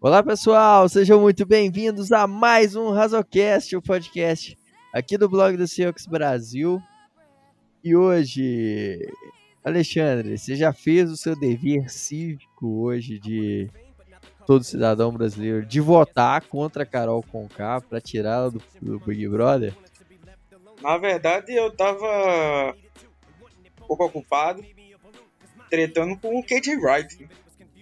Olá pessoal, sejam muito bem-vindos a mais um Razocast, o podcast aqui do blog do Seahawks Brasil. E hoje, Alexandre, você já fez o seu dever cívico hoje de todo cidadão brasileiro de votar contra a Carol Conká para tirá-la do, do Big Brother? Na verdade, eu tava um pouco ocupado, tretando com o KJ Wright.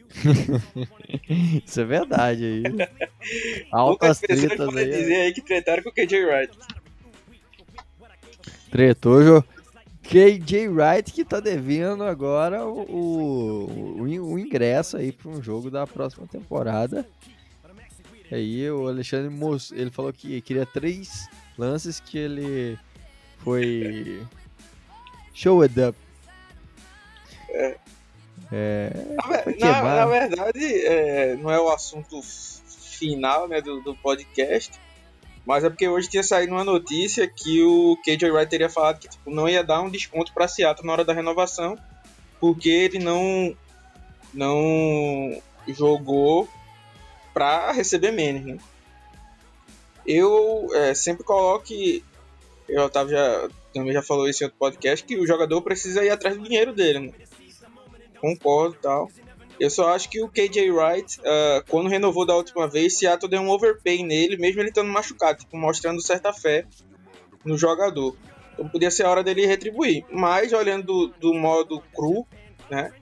Isso é verdade aí. Altas tretas aí. dizer aí que tretaram com o KJ Wright. Tretou, jo- KJ Wright que tá devendo agora o, o, o in- o ingresso aí para um jogo da próxima temporada. Aí o Alexandre mos- ele falou que queria três lances que ele foi show it up. É, Na, Foi na- queimar. na verdade, é, não é o assunto final né, do, do podcast, mas é porque hoje tinha saído uma notícia que o KJ Wright teria falado que tipo, não ia dar um desconto para Seattle na hora da renovação, porque ele não, não jogou para receber menos. Né? Eu é, sempre coloco eu Otávio já, também já falou isso em outro podcast, que o jogador precisa ir atrás do dinheiro dele. Né? Concordo tal. Eu só acho que o KJ Wright, ah, quando renovou da última vez, Seattle deu um overpay nele, mesmo ele estando machucado, tipo, mostrando certa fé no jogador. Então podia ser a hora dele retribuir. Mas olhando do, do modo cru, né?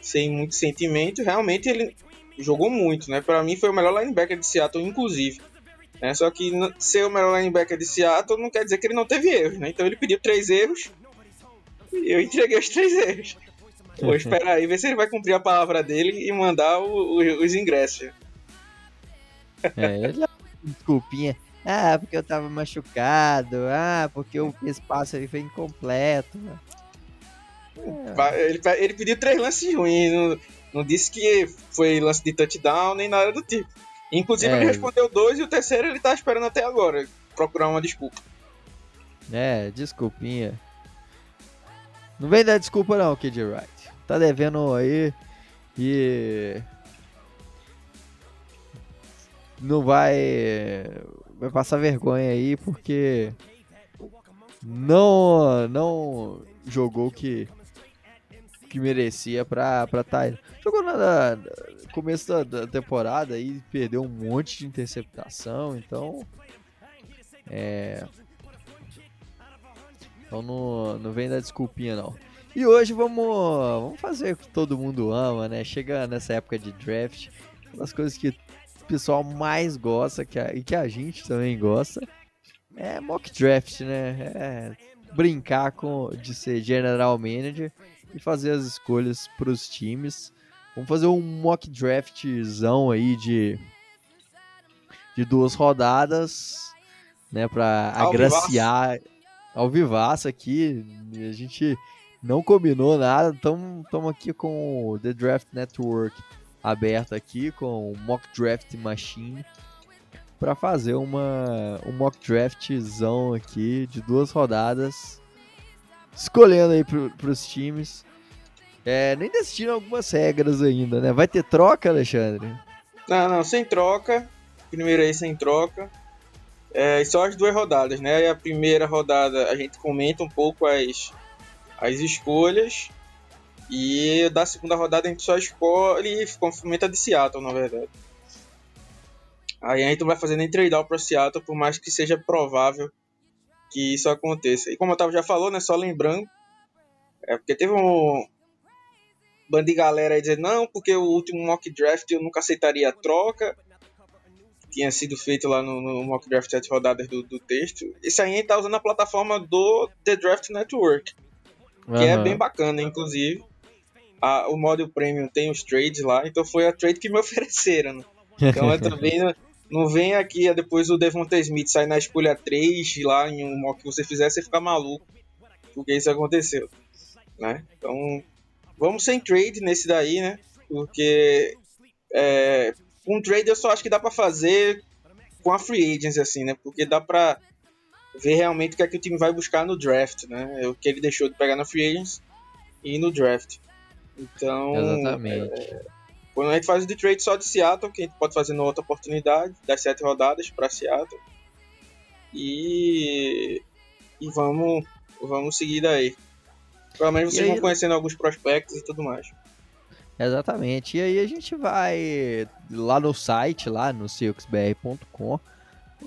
Sem muito sentimento, realmente ele jogou muito, né? Para mim foi o melhor linebacker de Seattle, inclusive. né? Só que ser o melhor linebacker de Seattle não quer dizer que ele não teve erros, né? Então ele pediu três erros e eu entreguei os três erros. Vou esperar aí ver se ele vai cumprir a palavra dele e mandar o- o- os ingressos. é, ele já desculpinha. Ah, porque eu tava machucado. Ah, porque o espaço aí foi incompleto. Vai- Ele, ele pediu três lances ruins, não, não disse que foi lance de touchdown nem nada do tipo. Inclusive É. ele respondeu dois e o terceiro ele tá esperando até agora procurar uma desculpa. É, desculpinha. Não vem dar desculpa não, KJ Wright. Tá devendo aí e não vai vai passar vergonha aí porque não não jogou que que merecia pra tá aí. Jogou na, na- começo da, da temporada aí, perdeu um monte de interceptação, então é então não, não vem dar desculpinha, não. E hoje vamos, vamos fazer o que todo mundo ama, né? Chega nessa época de draft, uma das coisas que o pessoal mais gosta que a, e que a gente também gosta é mock draft, né? É brincar com de ser general manager e fazer as escolhas para os times. Vamos fazer um mock draftzão aí de, de duas rodadas, né? Para agraciar ao vivaço aqui. A gente não combinou nada. Estamos aqui com o The Draft Network aberto aqui, com o Mock Draft Machine, para fazer uma, um mock draftzão aqui de duas rodadas, escolhendo aí para os times. É, nem decidiram algumas regras ainda, né? Vai ter troca, Alexandre? Não, não, sem troca. Primeiro aí sem troca. É, só as duas rodadas, né? A primeira rodada a gente comenta um pouco as, as escolhas. E da segunda rodada a gente só escolhe comenta de Seattle, na verdade. Aí a gente não vai fazer nem trade-out para Seattle, por mais que seja provável que isso aconteça. E como o Otávio já falou, né? Só lembrando. É porque teve um bando de galera aí dizendo, não, porque o último mock draft eu nunca aceitaria a troca tinha sido feito lá no, no mock draft 7 rodadas do, do texto. Isso aí a gente tá usando a plataforma do The Draft Network, que é Aham. bem bacana, inclusive. A- o modo premium tem os trades lá, então foi a trade que me ofereceram. né? Então eu também não, não vem aqui é depois o Devonta Smith sair na escolha 3 lá em um mock que você fizer, você ficar maluco, porque isso aconteceu. Né? Então vamos sem trade nesse daí, né? Porque é, com trade eu só acho que dá pra fazer com a free agents, assim, né? Porque dá pra ver realmente o que é que o time vai buscar no draft, né? O que ele deixou de pegar na free agents e no draft. Então, Exatamente. É, quando a gente faz o de trade só de Seattle, que a gente pode fazer numa outra oportunidade, das sete rodadas para Seattle. E, e vamos, vamos seguir daí. Pelo menos vocês aí- vão conhecendo alguns prospectos e tudo mais. Exatamente. E aí a gente vai lá no site, lá no cxbr.com.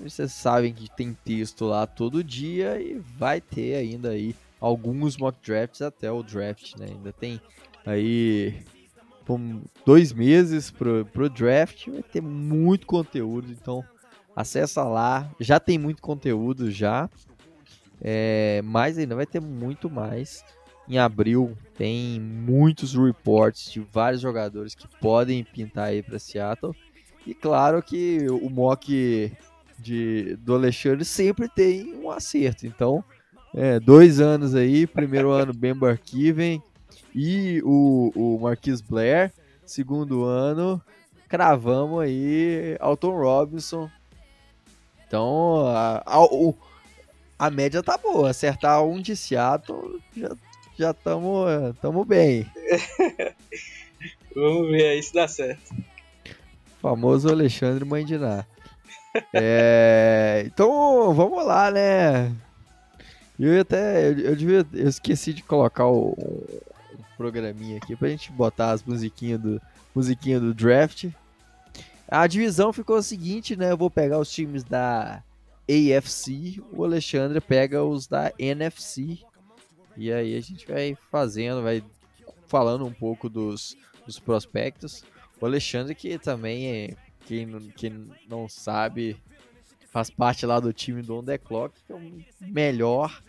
Vocês sabem que tem texto lá todo dia e vai ter ainda aí alguns mock drafts até o draft, né? Ainda tem aí dois meses pro, pro draft, vai ter muito conteúdo, então acessa lá. Já tem muito conteúdo já, é, mas ainda vai ter muito mais. Em abril tem muitos reports de vários jogadores que podem pintar aí para Seattle. E claro que o mock de, do Alexandre sempre tem um acerto. Então, é, dois anos aí, primeiro ano Ben Barkiven e o, o Marquis Blair, segundo ano, cravamos aí Alton Robinson. Então, a, a, a média tá boa. Acertar um de Seattle, já já estamos tamo bem. Vamos ver aí se dá certo. Famoso Alexandre Mandiná. É, então, vamos lá, né? Eu até. Eu, eu devia. Eu esqueci de colocar o, um programinha aqui pra gente botar as musiquinhas do, musiquinha do draft. A divisão ficou a seguinte, né? Eu vou pegar os times da AFC, o Alexandre pega os da NFC. E aí a gente vai fazendo, vai falando um pouco dos, dos prospectos. O Alexandre, que também é. Quem, não- quem não sabe, faz parte lá do time do On The Clock, que é o melhor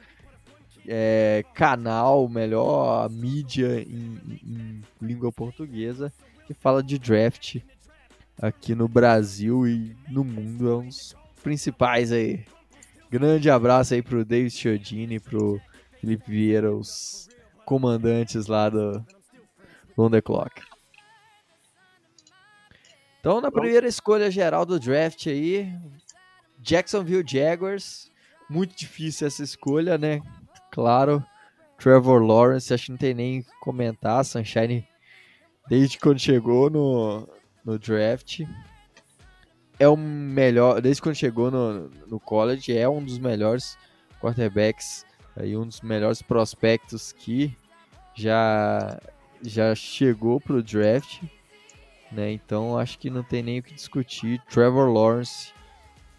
é, canal, melhor mídia em, em língua portuguesa que fala de draft aqui no Brasil e no mundo. É um dos principais aí. Grande abraço aí pro David Chiodini, pro Felipe Vieira, os comandantes lá do On The Clock. Então, na primeira escolha geral do draft aí, Jacksonville Jaguars. Muito difícil essa escolha, né? Claro, Trevor Lawrence, acho que não tem nem o que comentar. Sunshine, desde quando chegou no, no draft, é o melhor. Desde quando chegou no, no college, é um dos melhores quarterbacks, aí um dos melhores prospectos que já, já chegou pro draft né? Então acho que não tem nem o que discutir. Trevor Lawrence,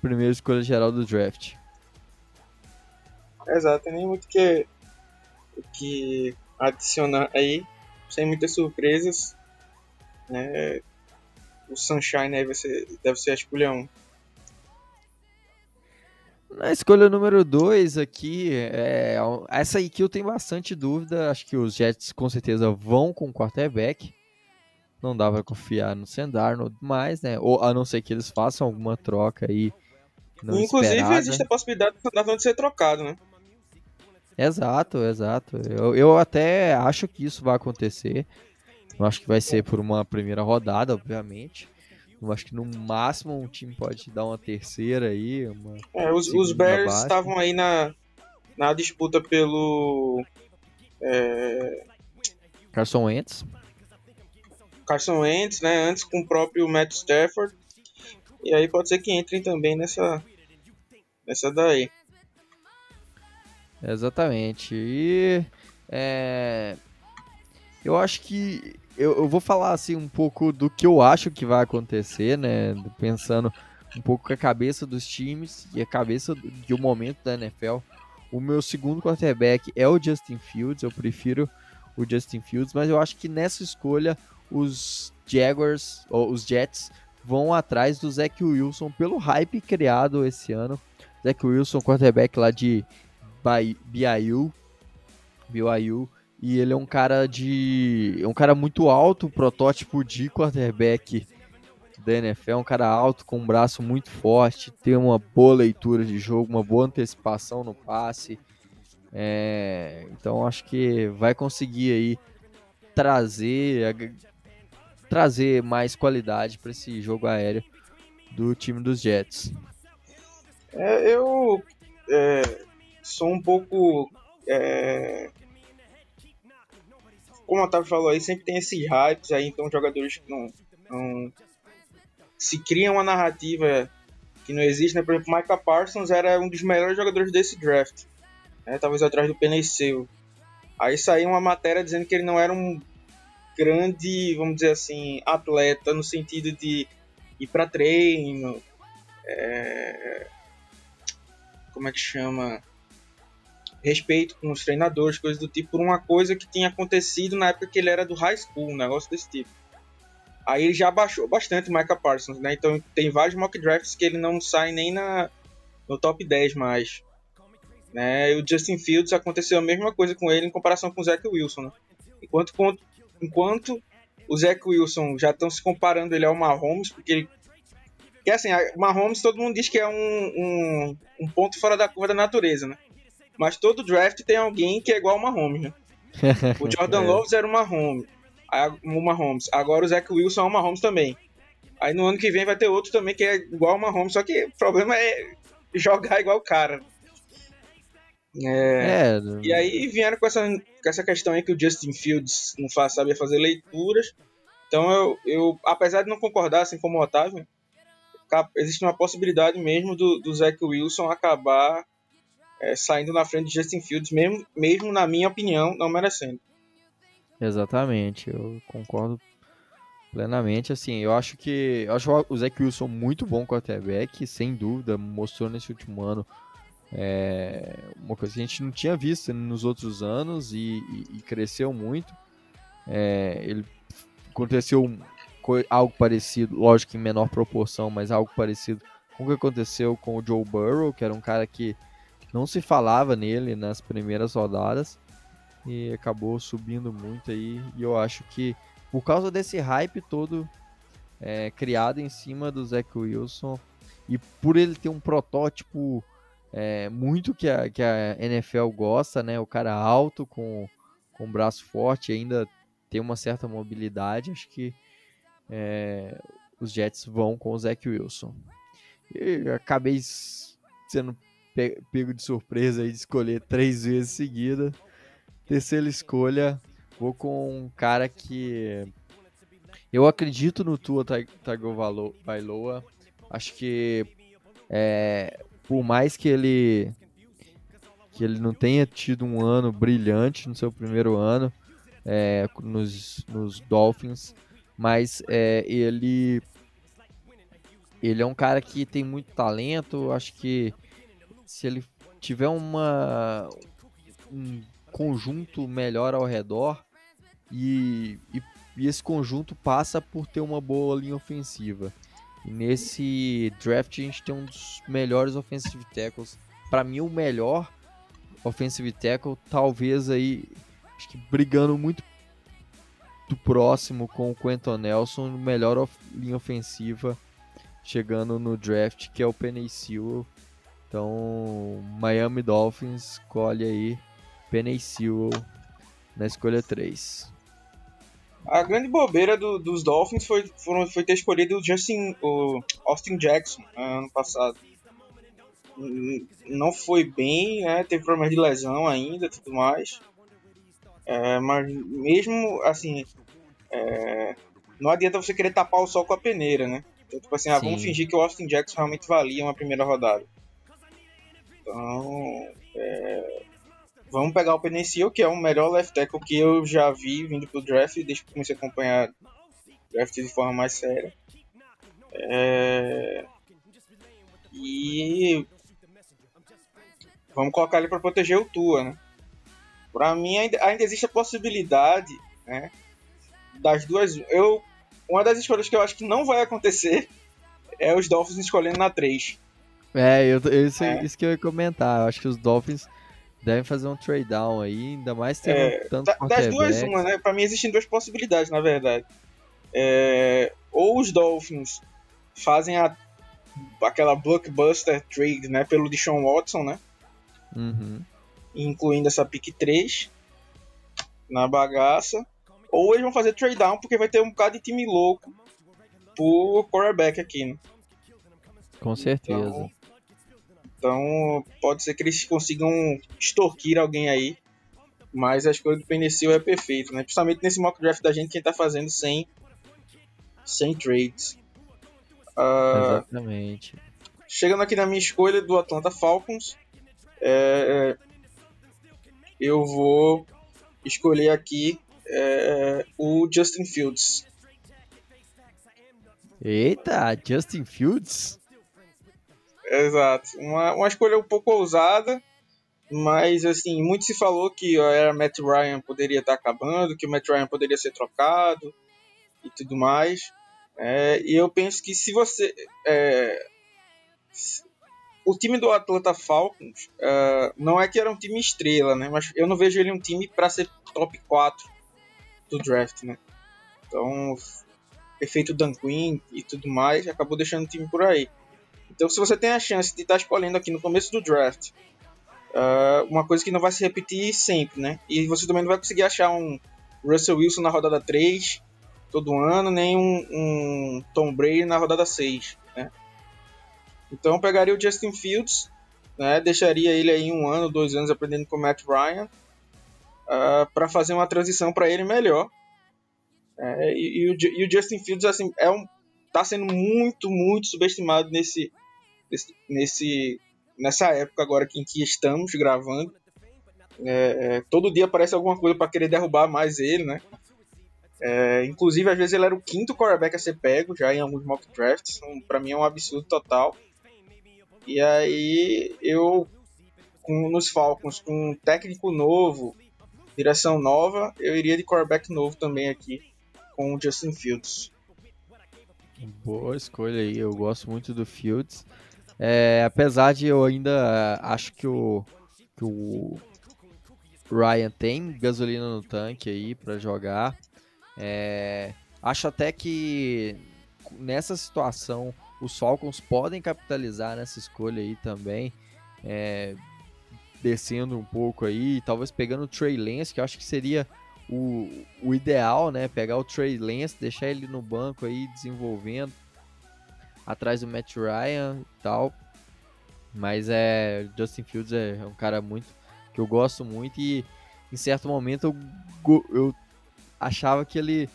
primeira escolha geral do draft. Exato, tem nem muito o que, o que adicionar aí, sem muitas surpresas. Né? O Sunshine aí vai ser, deve ser a escolha 1. Na escolha número 2 aqui, é, essa aí que eu tenho bastante dúvida. Acho que os Jets com certeza vão com quarterback. Não dá pra confiar no Sendarno mais, né? Ou a não ser que eles façam alguma troca aí. Não Inclusive, esperada. existe a possibilidade do Sandavão de ser trocado, né? Exato, exato. Eu, eu até acho que isso vai acontecer. Eu acho que vai ser por uma primeira rodada, obviamente. Eu acho que no máximo um time pode dar uma terceira aí. Uma... É, os, os Bears estavam aí na, na disputa pelo é, Carson Wentz. Carson Wentz, né? Antes com o próprio Matt Stafford. E aí pode ser que entrem também nessa, nessa daí. Exatamente. E é, eu acho que eu, eu vou falar assim um pouco do que eu acho que vai acontecer, né? Pensando um pouco com a cabeça dos times e a cabeça do, e o momento da NFL. O meu segundo quarterback é o Justin Fields. Eu prefiro o Justin Fields, mas eu acho que nessa escolha os Jaguars ou os Jets vão atrás do Zach Wilson pelo hype criado esse ano. Zach Wilson, quarterback lá de BYU, BYU, e ele é um cara de, é um cara muito alto, protótipo de quarterback da NFL, um cara alto com um braço muito forte, tem uma boa leitura de jogo, uma boa antecipação no passe. É, então acho que vai conseguir aí trazer trazer mais qualidade para esse jogo aéreo do time dos Jets. É, eu é, sou um pouco é, como o Otávio falou aí, sempre tem esses hypes aí, então jogadores que não, não se criam uma narrativa que não existe, né? Por exemplo, Micah Parsons era um dos melhores jogadores desse draft, né? talvez atrás do Sewell. Aí saiu uma matéria dizendo que ele não era um grande, vamos dizer assim, atleta no sentido de ir para treino, é... como é que chama? Respeito com os treinadores, coisas do tipo, por uma coisa que tinha acontecido na época que ele era do high school, um negócio desse tipo. Aí ele já baixou bastante o Micah Parsons, né? Então tem vários mock drafts que ele não sai nem na, no top 10 mais. Né? E o Justin Fields aconteceu a mesma coisa com ele em comparação com o Zach Wilson. Né? Enquanto, enquanto o Zach Wilson já estão se comparando ele ao Mahomes, porque ele. Que assim, o Mahomes todo mundo diz que é um, um, um, ponto fora da curva da natureza, né? Mas todo draft tem alguém que é igual ao Mahomes, né? O Jordan é. Love era o Mahomes. O Mahomes. Agora o Zach Wilson é o Mahomes também. Aí no ano que vem vai ter outro também que é igual ao Mahomes, só que o problema é jogar igual o cara. É, é, e aí vieram com essa, com essa questão aí que o Justin Fields não faz, sabia fazer leituras. Então eu, eu, apesar de não concordar assim como o Otávio, existe uma possibilidade mesmo do, do Zach Wilson acabar é, saindo na frente de Justin Fields, mesmo, mesmo na minha opinião, não merecendo. Exatamente, eu concordo plenamente. Assim, eu acho que eu acho o Zach Wilson muito bom quarterback, sem dúvida, mostrou nesse último ano é uma coisa que a gente não tinha visto nos outros anos e, e, e cresceu muito. É, ele aconteceu algo parecido, lógico em menor proporção, mas algo parecido com o que aconteceu com o Joe Burrow, que era um cara que não se falava nele nas primeiras rodadas e acabou subindo muito aí. E eu acho que por causa desse hype todo é, criado em cima do Zach Wilson e por ele ter um protótipo é, muito que a, que a NFL gosta, né? O cara alto, com, com braço forte, ainda tem uma certa mobilidade. Acho que é, os Jets vão com o Zach Wilson. E acabei sendo pego de surpresa aí de escolher três vezes seguida. Terceira escolha, vou com um cara que eu acredito no Tua Tagovailoa. Acho que é, por mais que ele que ele não tenha tido um ano brilhante no seu primeiro ano é, nos, nos Dolphins, mas é, ele ele é um cara que tem muito talento. Acho que se ele tiver uma um conjunto melhor ao redor e, e, e esse conjunto passa por ter uma boa linha ofensiva. Nesse draft a gente tem um dos melhores offensive tackles. Para mim, o melhor offensive tackle, talvez aí, acho que brigando muito do próximo com o Quentin Nelson, melhor of linha ofensiva chegando no draft, que é o Penny Sewell. Então, Miami Dolphins escolhe aí Penny Sewell na escolha 3. A grande bobeira do, dos Dolphins foi, foram, foi ter escolhido o Justin, o Austin Jackson né, ano passado. Não foi bem, né, teve problemas de lesão ainda tudo mais. É, mas mesmo assim, é, não adianta você querer tapar o sol com a peneira, né? Então, tipo assim, ah, vamos fingir que o Austin Jackson realmente valia uma primeira rodada. Então, é, Vamos pegar o Penicil, que é o melhor left tackle que eu já vi vindo pro draft, desde que comecei a acompanhar draft de forma mais séria. É... E vamos colocar ele para proteger o Tua, né? Para mim ainda, ainda existe a possibilidade, né? Das duas, eu uma das escolhas que eu acho que não vai acontecer é os Dolphins escolhendo na 3. É, eu, isso, é. isso que eu ia comentar. Eu acho que os Dolphins devem fazer um trade down aí, ainda mais tendo é, tanto da, Das duas, uma, né? Pra mim existem duas possibilidades, na verdade. É, ou os Dolphins fazem a, aquela blockbuster trade, né? Pelo Deshaun Watson, né? Uhum. Incluindo essa pick 3 na bagaça. Ou eles vão fazer trade down porque vai ter um bocado de time louco por quarterback aqui, né? Com certeza. Então, então pode ser que eles consigam extorquir alguém aí Mas a escolha do Penicil é perfeita, né? Principalmente nesse mock draft da gente, quem tá fazendo sem, sem trades. Uh, Exatamente. Chegando aqui na minha escolha do Atlanta Falcons, é, é eu vou escolher aqui é, o Justin Fields. Eita, Justin Fields? Exato. Uma, uma escolha um pouco ousada, mas assim, muito se falou que era Matt Ryan poderia estar acabando, que o Matt Ryan poderia ser trocado e tudo mais. É, e eu penso que se você. É, o time do Atlanta Falcons uh, não é que era um time estrela, né? Mas eu não vejo ele um time para ser top 4 do draft, né? Então, efeito Dan Quinn e tudo mais, acabou deixando o time por aí. Então, se você tem a chance de estar tá escolhendo aqui no começo do draft, uh, uma coisa que não vai se repetir sempre, né? E você também não vai conseguir achar um Russell Wilson na rodada 3 todo ano, nem um, um Tom Brady na rodada 6, né? Então eu pegaria o Justin Fields, né, deixaria ele aí um ano, dois anos aprendendo com o Matt Ryan, uh, ah, para fazer uma transição para ele melhor. É, e, e, o, e, o, Justin Fields assim é um tá sendo muito muito subestimado nesse, nesse, nessa época agora que, em que estamos gravando. É, é, todo dia aparece alguma coisa para querer derrubar mais ele, né? É, inclusive, às vezes ele era o quinto quarterback a ser pego já em alguns mock drafts. Um, para mim é um absurdo total. E aí eu, com, nos Falcons, com um técnico novo, direção nova, eu iria de quarterback novo também aqui com o Justin Fields. Boa escolha aí, eu gosto muito do Fields. É, apesar de eu ainda acho que o, que o Ryan tem gasolina no tanque aí para jogar. É, acho até que nessa situação os Falcons podem capitalizar nessa escolha aí também, é, descendo um pouco aí, talvez pegando o Trey Lance, que eu acho que seria o, o ideal, né? Pegar o Trey Lance, deixar ele no banco aí desenvolvendo, atrás do Matt Ryan e tal. Mas é Justin Fields é, um cara muito que eu gosto muito e em certo momento eu, eu achava que ele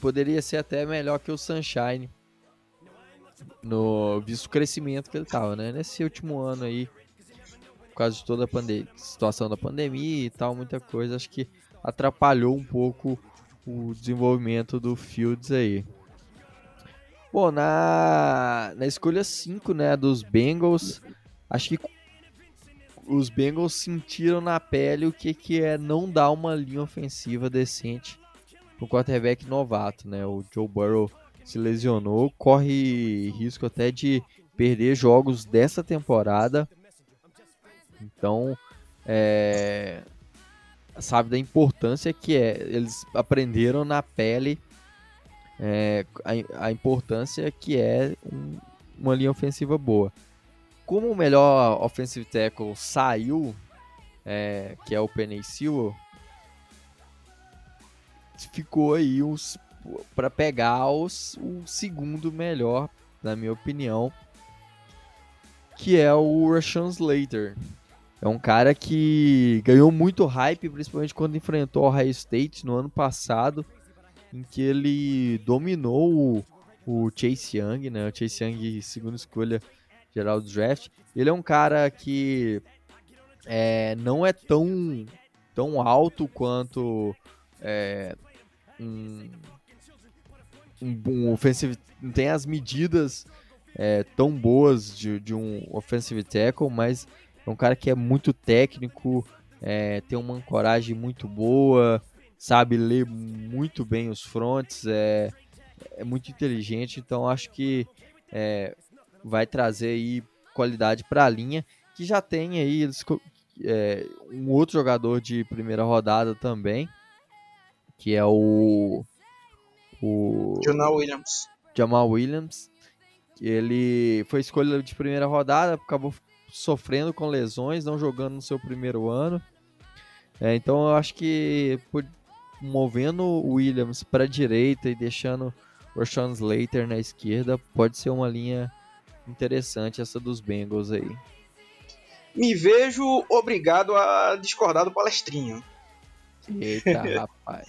poderia ser até melhor que o Sunshine no visto o crescimento que ele tava, né? Nesse último ano aí, por causa de toda a situação da pandemia e tal, muita coisa, acho que atrapalhou um pouco o desenvolvimento do Fields aí. Bom, na, na escolha 5, né, dos Bengals, acho que os Bengals sentiram na pele o que, que é não dar uma linha ofensiva decente para quarterback novato, né? O Joe Burrow se lesionou, corre risco até de perder jogos dessa temporada. Então, é, sabe da importância que é. Eles aprenderam na pele é, a, a, importância que é um, uma linha ofensiva boa. Como o melhor offensive tackle saiu, é, que é o Penny Sewell, ficou aí para pegar os, o segundo melhor, na minha opinião, que é o Rashawn Slater. É um cara que ganhou muito hype, principalmente quando enfrentou o Ohio State no ano passado, em que ele dominou o, o Chase Young, né? O Chase Young, segunda escolha geral do draft. Ele é um cara que é, não é tão, tão alto quanto é, um, um, offensive, não tem as medidas é, tão boas de, de, um offensive tackle, mas é um cara que é muito técnico, é, tem uma ancoragem muito boa, sabe ler muito bem os fronts, é, é muito inteligente, então acho que é, vai trazer aí qualidade para a linha, que já tem aí eles, é, um outro jogador de primeira rodada também, que é o o Jamal Williams. Jamal Williams. Ele foi escolha de primeira rodada, acabou sofrendo com lesões, não jogando no seu primeiro ano. É, então eu acho que movendo o Williams para a direita e deixando o Sean Slater na esquerda, pode ser uma linha interessante essa dos Bengals aí. me vejo obrigado a discordar do palestrinho. Eita, rapaz.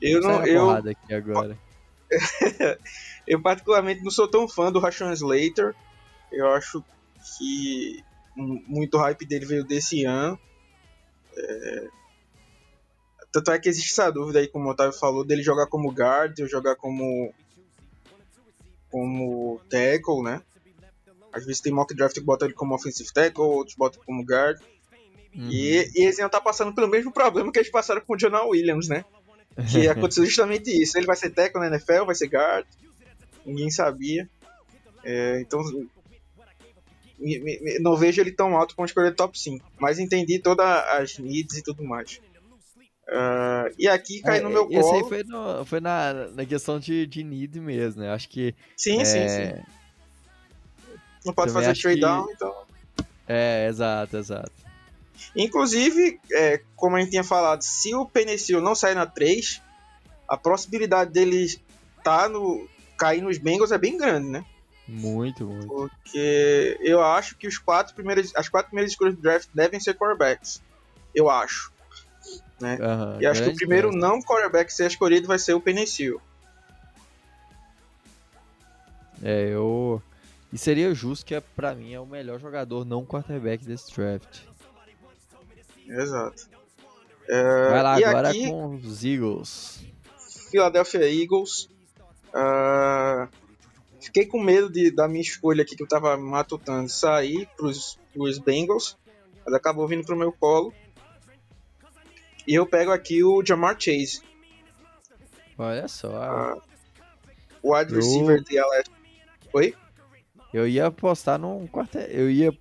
Eu não, eu, aqui agora. eu particularmente não sou tão fã do Rashawn Slater. Eu acho que mu- muito hype dele veio desse ano. É, Tanto é que existe essa dúvida aí, como o Otávio falou, dele jogar como guard ou jogar como como tackle, né? Às vezes tem mock draft que bota ele como offensive tackle, outros botam como guard. Uhum. E, e eles iam estar passando pelo mesmo problema que eles passaram com o Jonah Williams, né? Que aconteceu justamente isso. Ele vai ser tackle na NFL, vai ser guard. Ninguém sabia. É, então. me- me- me- não vejo ele tão alto para escolher top 5. Mas entendi todas as needs e tudo mais. Ah, e aqui cai no meu É, Esse aí colo. foi, no- foi na, na questão de, de need mesmo, né? Acho que. Sim, sim, sim. é, Não pode também fazer trade que- down, então. É, exato, exato. Inclusive, é, como a gente tinha falado, se o Penicil não sair na 3, a possibilidade dele tá no, cair nos Bengals é bem grande, né? Muito, muito. Porque eu acho que os quatro primeiros, as quatro primeiras escolhas do draft devem ser quarterbacks. Eu acho. Aham, E acho que o primeiro chance. não quarterback a ser escolhido vai ser o Penicil. É, eu. E seria justo que, pra mim, é o melhor jogador não quarterback desse draft. Exato. É, Vai lá agora aqui, com os Eagles. Philadelphia Eagles. ah, fiquei com medo de, da minha escolha aqui que eu tava matutando sair pros, pros Bengals, mas acabou vindo pro meu colo. E eu pego aqui o Jamar Chase, Olha só. Ah, wide Eu- receiver de LSU. Oi? Eu ia apostar num quarter... Eu ia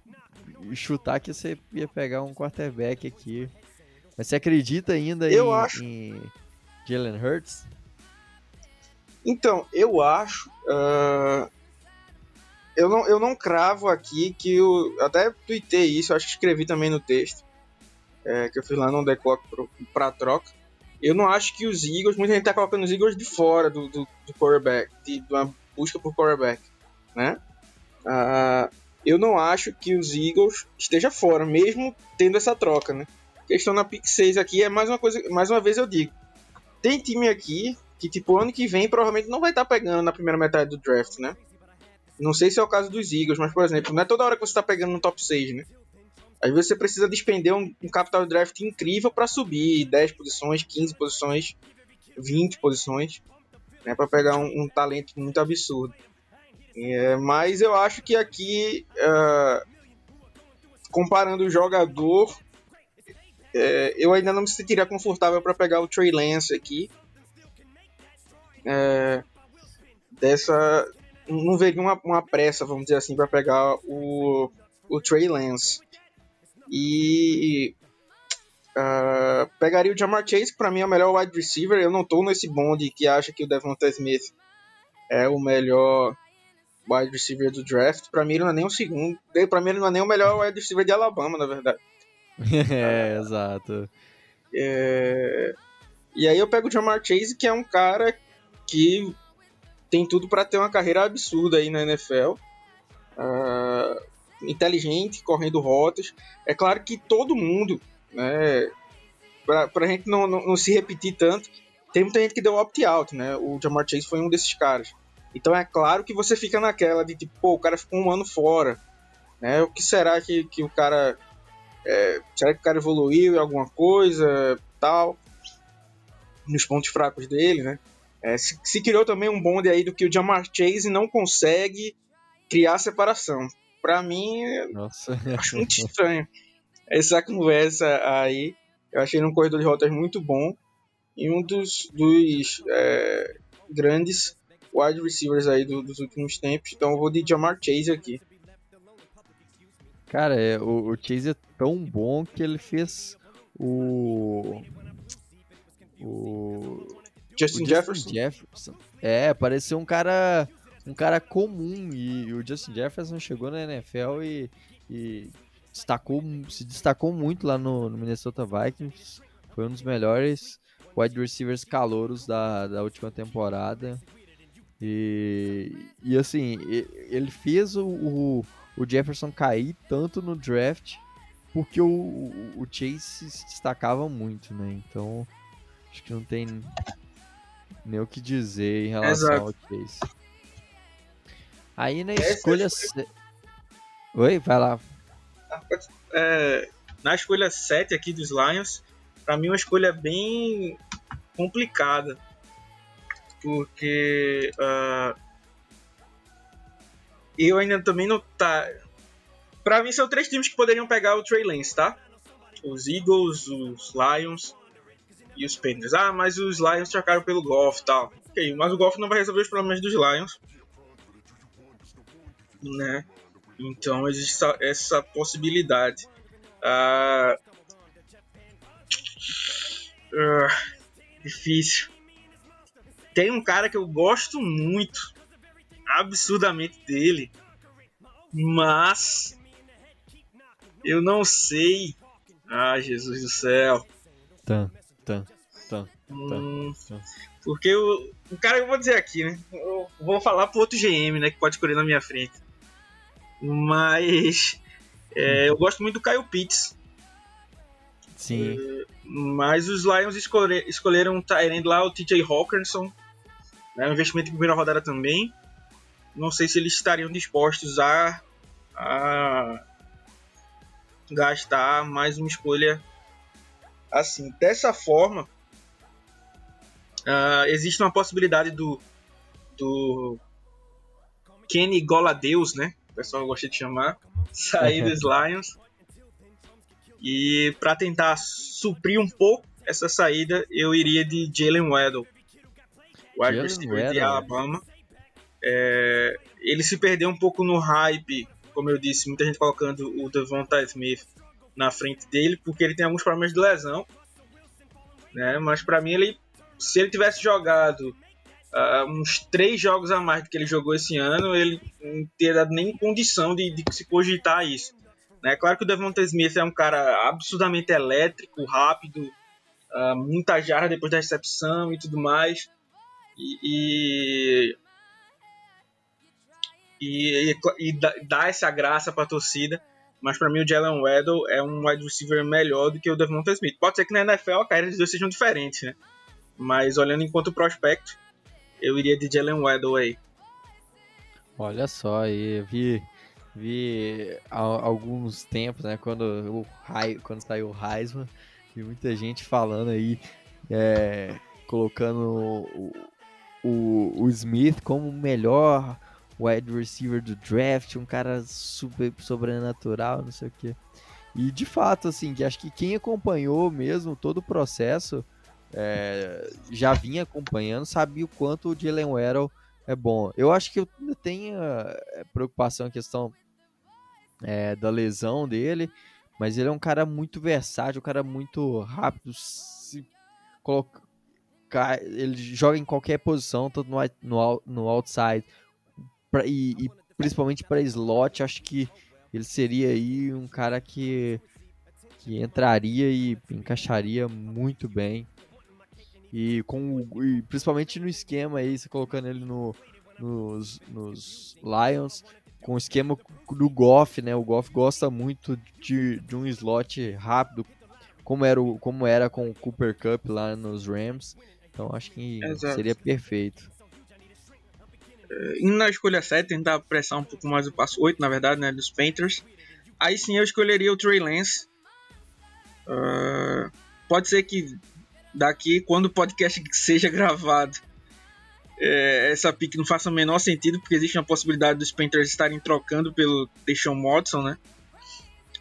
chutar que você ia pegar um quarterback aqui. Mas você acredita ainda Eu em, acho. em Jalen Hurts? Então, eu acho. ah, eu, não, eu não cravo aqui que eu. Até tuitei isso, acho que escrevi também no texto. É, que eu fiz lá no The Clock pro, pra troca. Eu não acho que os Eagles. Muita gente tá colocando os Eagles de fora do, do, do quarterback, de, de uma busca por quarterback, né? Ah, eu não acho que os Eagles esteja fora, mesmo tendo essa troca, né? A questão na pick 6 aqui é mais uma coisa, mais uma vez eu digo. Tem time aqui que, tipo, ano que vem provavelmente não vai estar pegando na primeira metade do draft, né? Não sei se é o caso dos Eagles, mas, por exemplo, não é toda hora que você tá pegando no top 6, né? Às vezes você precisa despender um, um capital de draft incrível para subir 10 posições, 15 posições, 20 posições, né? Para pegar um, um talento muito absurdo. É, mas eu acho que aqui, ah, comparando o jogador, é, eu ainda não me sentiria confortável para pegar o Trey Lance aqui. É, dessa. Não veria uma, uma pressa, vamos dizer assim, para pegar o, o Trey Lance. E. ah, pegaria o Jamar Chase, que pra mim é o melhor wide receiver. Eu não tô nesse bonde que acha que o Devonta Smith é o melhor wide receiver do draft. Pra mim ele não é nem o segundo. Pra mim ele não é nem o melhor wide receiver de Alabama, na verdade. é, exato. É, E aí eu pego o Jamar Chase, que é um cara que tem tudo para ter uma carreira absurda aí na NFL. Ah, inteligente, correndo rotas. É claro que todo mundo, né, pra, pra gente não, não, não se repetir tanto, tem muita gente que deu opt-out, né? O Jamar Chase foi um desses caras. Então é claro que você fica naquela de tipo, pô, o cara ficou um ano fora. Né? O que será que, que o cara. é, será que o cara evoluiu em alguma coisa tal? Nos pontos fracos dele, né? É, se, se criou também um bonde aí do que o Jamar Chase não consegue criar separação. Pra mim, Nossa. acho muito estranho essa conversa aí. Eu achei ele um corredor de rotas muito bom e um dos, dos é, grandes wide receivers aí do- dos últimos tempos. Então eu vou de Jamar Chase aqui. Cara, é, o, o Chase é tão bom que ele fez o. O. Justin o Jefferson. Jefferson. É, pareceu um cara. Um cara comum. E o Justin Jefferson chegou na NFL e. e destacou, se destacou muito lá no, no Minnesota Vikings. Foi um dos melhores wide receivers calouros da, da última temporada. E, e assim, ele fez o, o, o Jefferson cair tanto no draft porque o, o, o Chase se destacava muito, né? Então, acho que não tem nem o que dizer em relação Exato. ao Chase. Aí na Essa é escolha. Oi, vai lá. É, na escolha 7 aqui dos Lions, pra mim é uma escolha bem complicada. Porque ah, eu ainda também não tá. Pra mim são três times que poderiam pegar o Trey Lance, tá? Os Eagles, os Lions e os Panthers. Ah, mas os Lions trocaram pelo Golf e tal. Ok, mas o Golf não vai resolver os problemas dos Lions. Né? Então existe essa, essa possibilidade. Ah, ah, difícil. Tem um cara que eu gosto muito, absurdamente dele, mas eu não sei. Ah, Jesus do céu. Tan. Hum, tá. porque o, o cara eu vou dizer aqui, né? Eu vou falar pro outro GM, né? Que pode escolher na minha frente. Mas é, eu gosto muito do Kyle Pitts. Sim. Mas os Lions escolhe- escolheram um Tyrande lá, o TJ Hawkinson. Né, um investimento de primeira rodada também. Não sei se eles estariam dispostos a, a gastar mais uma escolha assim. Dessa forma, ah, existe uma possibilidade do, do Kenny Goladeus, né? O pessoal gosta de chamar, sair dos Lions. E para tentar suprir um pouco essa saída, eu iria de Jalen Waddle, wide receiver de. Alabama. É, ele se perdeu um pouco no hype, como eu disse, muita gente colocando o Devonta Smith na frente dele, porque ele tem alguns problemas de lesão. Né? Mas para mim, ele, se ele tivesse jogado ah, uns três jogos a mais do que ele jogou esse ano, ele não teria dado nem condição de, de se cogitar isso. Né? Claro que o Devonta Smith é um cara absurdamente elétrico, rápido, ah, muita jarda depois da recepção e tudo mais. E, e, e, e dá- essa graça pra torcida. Mas pra mim o Jalen Waddle é um wide receiver melhor do que o Devonta Smith. Pode ser que na NFL a carreira dos dois sejam diferentes, né? Mas olhando enquanto prospecto, eu iria de Jalen Waddle aí. Olha só aí, eu vi, vi há alguns tempos, né, quando, o, quando saiu o Heisman, vi muita gente falando aí, é, colocando o, o, o Smith como o melhor wide receiver do draft, um cara super sobrenatural, não sei o que. E de fato, assim, que acho que quem acompanhou mesmo todo o processo, é, já vinha acompanhando, sabia o quanto o Jalen Waddle é bom. Eu acho que eu tenho eh, preocupação em questão eh, da lesão dele, mas ele é um cara muito versátil, um cara muito rápido. Se colocar, ele joga em qualquer posição, tanto no, no, no outside pra- e, e principalmente para slot. Acho que ele seria aí um cara que, que entraria e encaixaria muito bem. E, com, e principalmente no esquema aí, você colocando ele no, nos, nos Lions, com o esquema do Goff, né? O Goff gosta muito de, de um slot rápido, como era, o, como era com o Cooper Cup lá nos Rams. Então acho que Exato. seria perfeito. Indo na escolha 7, tentar apressar um pouco mais o passo 8, na verdade, né, dos Panthers. Aí sim eu escolheria o Trey Lance. Ah, pode ser que daqui, quando o podcast seja gravado, é, essa pick não faça o menor sentido, porque existe uma possibilidade dos Panthers estarem trocando pelo Deshaun Watson, né?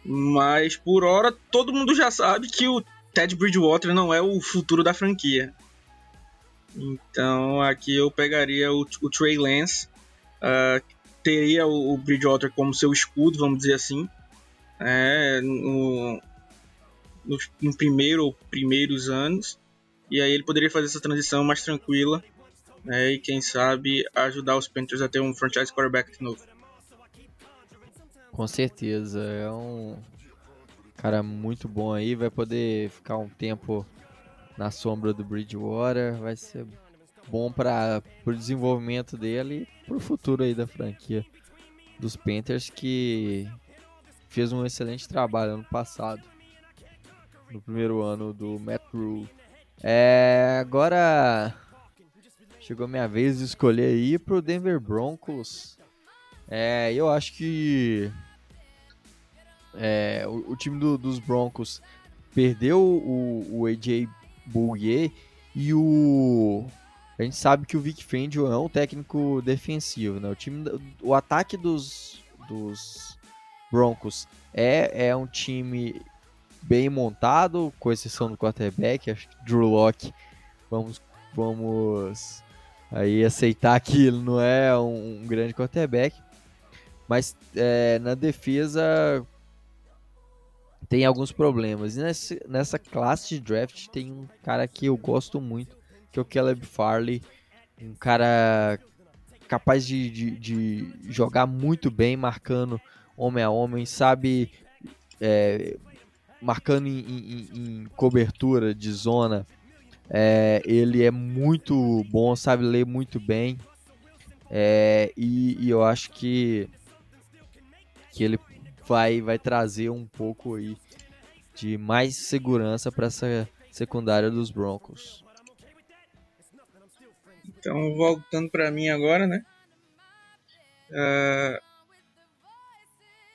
Mas por hora, todo mundo já sabe que o Ted Bridgewater não é o futuro da franquia. Então aqui eu pegaria o, o Trey Lance, ah, teria o, o Bridgewater como seu escudo, vamos dizer assim, é, no, no, no primeiro ou primeiros anos, e aí ele poderia fazer essa transição mais tranquila, né, e quem sabe ajudar os Panthers a ter um franchise quarterback de novo. Com certeza, é um cara muito bom aí, vai poder ficar um tempo na sombra do Bridgewater, vai ser bom para o desenvolvimento dele e para o futuro aí da franquia dos Panthers que fez um excelente trabalho ano passado, no primeiro ano do Matt Rule. É, agora chegou minha vez de escolher ir pro Denver Broncos. É, eu acho que é, o, o, time do, dos Broncos perdeu o, o AJ Bouye e o a gente sabe que o Vic Fangio é um técnico defensivo, né? O time, o ataque dos, dos Broncos é, é um time bem montado, com exceção do quarterback, acho que Drew Locke, vamos, vamos aí aceitar que ele não é um, um grande quarterback, mas é, na defesa tem alguns problemas. E nessa, nessa classe de draft tem um cara que eu gosto muito, que é o Caleb Farley, um cara capaz de, de, de jogar muito bem, marcando homem a homem, sabe é, marcando em, em, em, cobertura de zona. É, ele é muito bom, sabe ler muito bem. É, e, e, eu acho que, que ele vai, vai trazer um pouco aí de mais segurança para essa secundária dos Broncos. Então, voltando para mim agora, né? Uh,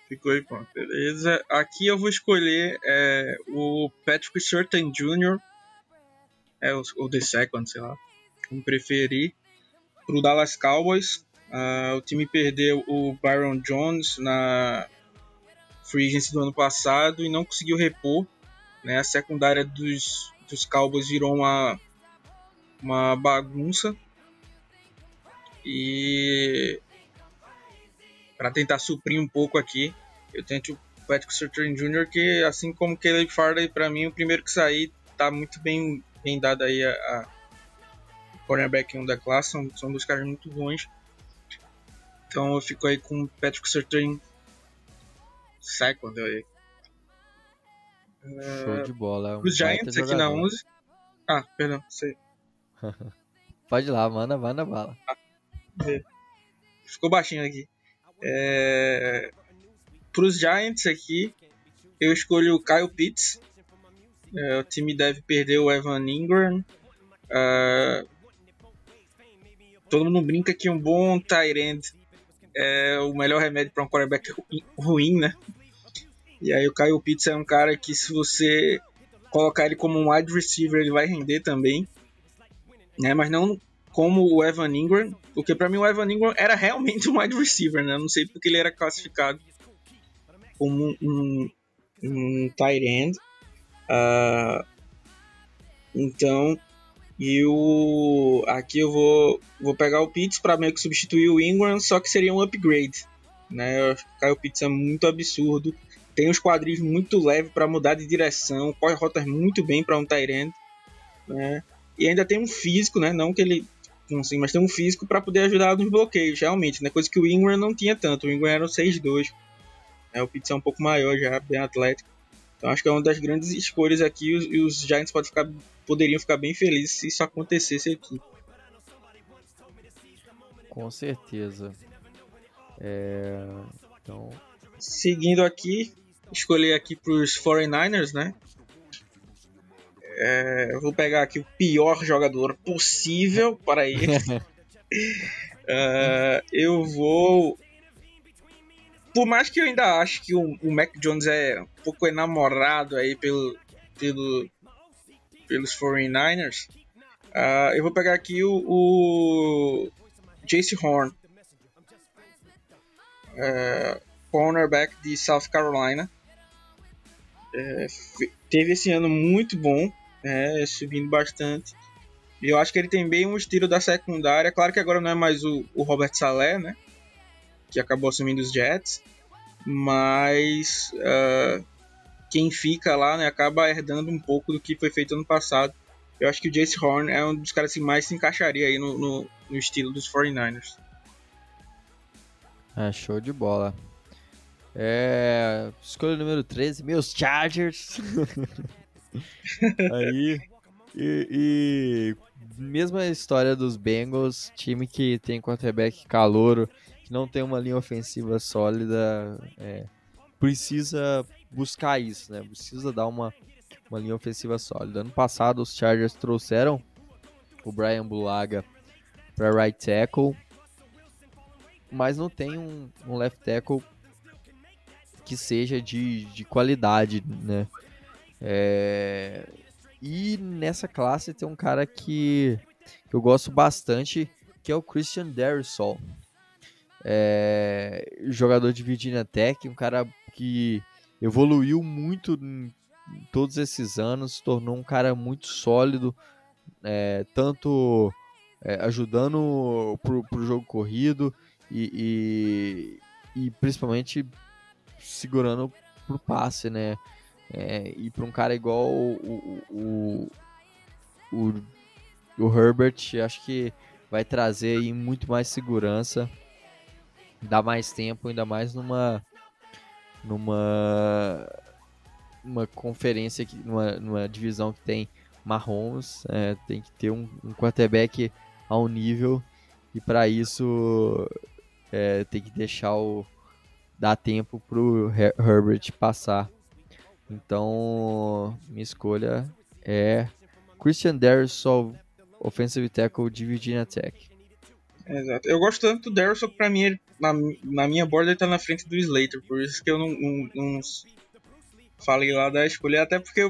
ficou aí, pronto, beleza. Aqui eu vou escolher é, o Patrick Surtain Jr., é, o, o The Second, sei lá, como preferir, para o Dallas Cowboys. Uh, o time perdeu o Byron Jones na free agency do ano passado e não conseguiu repor. Né? A secundária dos, dos Cowboys virou uma, uma bagunça. E para tentar suprir um pouco aqui, eu tento o Patrick Surtain Jr., que assim como o Caleb Farley, para mim, o primeiro que sair tá muito bem, bem dado aí a, a cornerback 1 da classe, são, são dois caras muito bons. Então eu fico aí com o Patrick Surtain second aí. Show de bola. É um Os Giants aqui na 11. Ah, perdão, sei. Pode ir lá, manda, manda bala. Ah, ficou baixinho aqui. É... Para os Giants aqui, eu escolho o Kyle Pitts. É, o time deve perder o Evan Ingram. É... Todo mundo brinca que um bom tight end é o melhor remédio para um quarterback ruim, né? E aí o Kyle Pitts é um cara que se você colocar ele como um wide receiver, ele vai render também. Né? Mas não como o Evan Ingram, porque para mim o Evan Ingram era realmente um wide receiver, né? Não sei porque ele era classificado como um, um, um tight end. Uh, então, e o aqui eu vou vou pegar o Pitts para meio que substituir o Ingram, só que seria um upgrade, né? Eu o Pitts é muito absurdo. Tem os quadris muito leves para mudar de direção, corre rotas muito bem para um tight end, né? E ainda tem um físico, né? Não que ele assim, mas tem um físico para poder ajudar nos bloqueios, realmente, né? Coisa que o Ingram não tinha tanto. O Ingram era o 6'2". Né? O Pitts é um pouco maior já, bem atlético. Então acho que é uma das grandes escolhas aqui e os Giants podem ficar, poderiam ficar bem felizes se isso acontecesse aqui. Com certeza. É... Então... Seguindo aqui, escolher aqui para os 49ers, né? É, eu vou pegar aqui o pior jogador possível para ele. uh, eu vou. Por mais que eu ainda acho que o, o Mac Jones é um pouco enamorado aí pelo, pelo, pelos 49ers, uh, eu vou pegar aqui o, o Jace Horn, uh, cornerback de South Carolina. É, teve esse ano muito bom, é, subindo bastante. E eu acho que ele tem bem um estilo da secundária. Claro que agora não é mais o, o Robert Saleh, né? Que acabou assumindo os Jets. Mas uh, quem fica lá né, acaba herdando um pouco do que foi feito ano passado. Eu acho que o Jace Horn é um dos caras que mais se encaixaria aí no, no, no estilo dos 49ers. É, show de bola. É, escolha número 13, meus Chargers. Aí. E, e mesma história dos Bengals, time que tem quarterback calouro, que não tem uma linha ofensiva sólida, é, precisa buscar isso, né? Precisa dar uma, uma linha ofensiva sólida. Ano passado os Chargers trouxeram o Brian Bulaga para right tackle, mas não tem um, um left tackle que seja de, de qualidade, né? É... E nessa classe tem um cara que, eu gosto bastante, que é o Christian Darrisol. É... Jogador de Virginia Tech, um cara que evoluiu muito em todos esses anos, se tornou um cara muito sólido, é, tanto é, ajudando pro, pro jogo corrido e, e, e principalmente segurando pro passe, né? É, e para um cara igual o, o, o, o, Herbert, acho que vai trazer aí muito mais segurança, dá mais tempo, ainda mais numa numa uma conferência, que, numa, numa divisão que tem Mahomes, é, tem que ter um, um quarterback ao nível e para isso é, tem que deixar o dar tempo pro Her Herbert passar. Então, minha escolha é Christian Darrisaw, offensive tackle de Virginia Tech. Exato. Eu gosto tanto do Darrisaw que pra mim, ele, na, na minha borda, ele tá na frente do Slater, por isso que eu não, não, não falei lá da escolha, até porque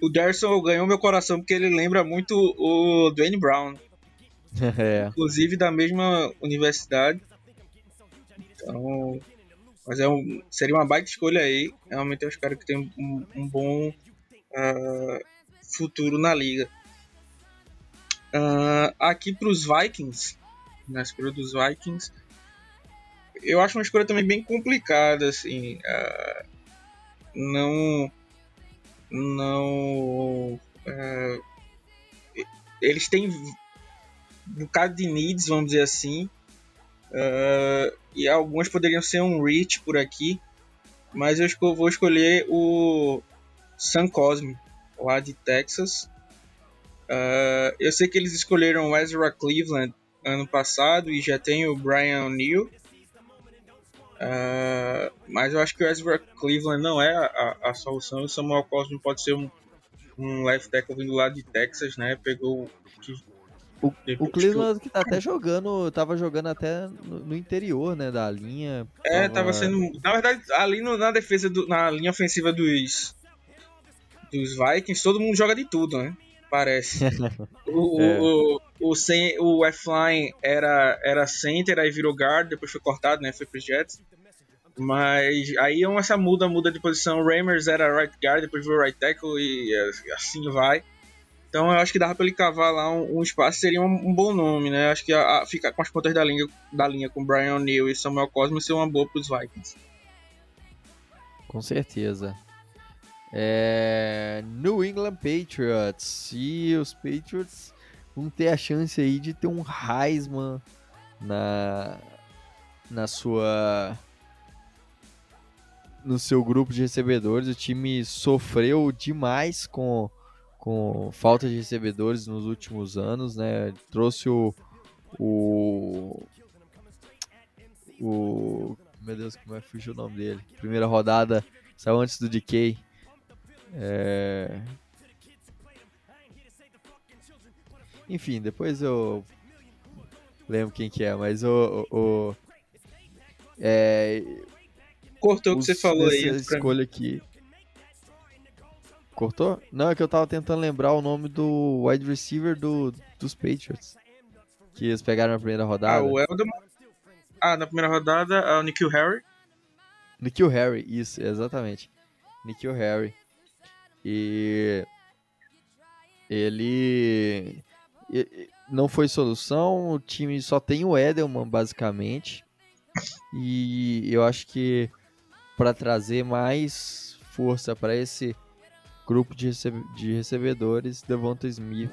o Darrisaw ganhou meu coração porque ele lembra muito o Dwayne Brown. é. Inclusive da mesma universidade. Então, mas é um, seria uma baita escolha aí. Realmente é um cara que tem um, um bom uh, futuro na liga. Uh, aqui para os Vikings, na escolha dos Vikings, eu acho uma escolha também bem complicada. Assim, uh, não. Não. eles têm um bocado de needs, vamos dizer assim. Uh, e algumas poderiam ser um Reach por aqui, mas eu vou escolher o Sun Cosme, lá de Texas. Uh, eu sei que eles escolheram o Ezra Cleveland ano passado e já tem o Brian O'Neill. Uh, mas eu acho que o Ezra Cleveland não é a, a, a solução. O Samuel Cosme pode ser um, um left tackle vindo lá de Texas, né? Pegou que o, o Cleveland que tá até jogando, tava jogando até no, no interior, né, da linha. É, tava... tava sendo, na verdade, ali no, na defesa do, na linha ofensiva dos dos Vikings, todo mundo joga de tudo, né? Parece. o, é. o, o, o, o F-Line era, era center, aí virou guard, depois foi cortado, né? Foi pros Jets. Mas aí é essa muda, muda de posição. O Ramers era right guard, depois virou right tackle e assim vai. Então eu acho que dava pra ele cavar lá um, um espaço, seria um, um, bom nome, né? Acho que a, a, ficar com as pontas da linha, da linha com Brian O'Neill e Samuel Cosme seria uma boa pros Vikings. Com certeza. É... New England Patriots. E os Patriots vão ter a chance aí de ter um Heisman na, na sua no seu grupo de recebedores. O time sofreu demais com com falta de recebedores nos últimos anos, né? Trouxe o o o meu Deus, como é que fugiu o nome dele? Primeira rodada, saiu antes do DK. É... Enfim, depois eu lembro quem que é, mas o, o, o é... cortou o que você falou aí. escolha aqui Cortou? Não, é que eu tava tentando lembrar o nome do wide receiver do, dos Patriots. Que eles pegaram na primeira rodada. Ah, o Eldon. Ah, na primeira rodada, é o Nikhil Harry. Nikhil Harry, isso, exatamente. Nikhil Harry. E. Ele. Não foi solução, o time só tem o Edelman, basicamente. E eu acho que para trazer mais força para esse grupo de, recebe de recebedores, Devonta Smith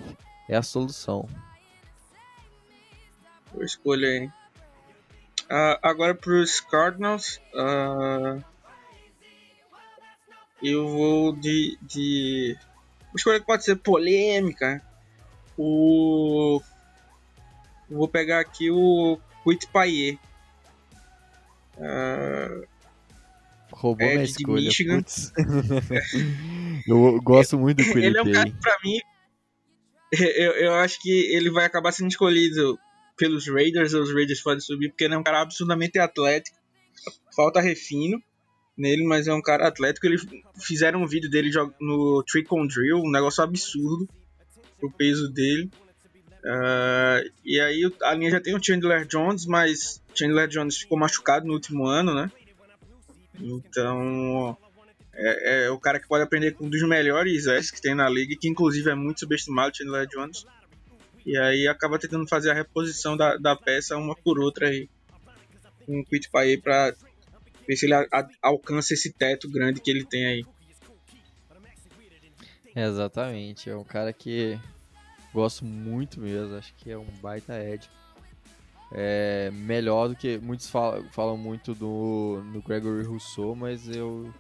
é a solução. Boa escolha aí. Uh, agora para os Cardinals, uh, eu vou de, de. Uma escolha que pode ser polêmica. O. Vou pegar aqui o Quit Paier. Uh, Roubou É, minha escolha. Michigan. eu gosto muito do Ele é um cara Quiripay. que, pra mim, eu, eu acho que ele vai acabar sendo escolhido pelos Raiders, ou os Raiders podem subir, porque ele é um cara absurdamente atlético. Falta refino nele, mas é um cara atlético. Eles fizeram um vídeo dele no Trick on Drill, um negócio absurdo pro peso dele. Ah, e aí a linha já tem o Chandler Jones, mas Chandler Jones ficou machucado no último ano, né? Então é, é o cara que pode aprender com um dos melhores S que tem na liga, que inclusive é muito subestimado, Chandler Jones. E aí acaba tentando fazer a reposição da, da peça uma por outra aí. O Quit Paye pra ver se ele a- a- alcança esse teto grande que ele tem aí. Exatamente, é um cara que gosto muito mesmo, acho que é um baita Ed. É melhor do que muitos falam, falam muito do no Gregory Rousseau, mas eu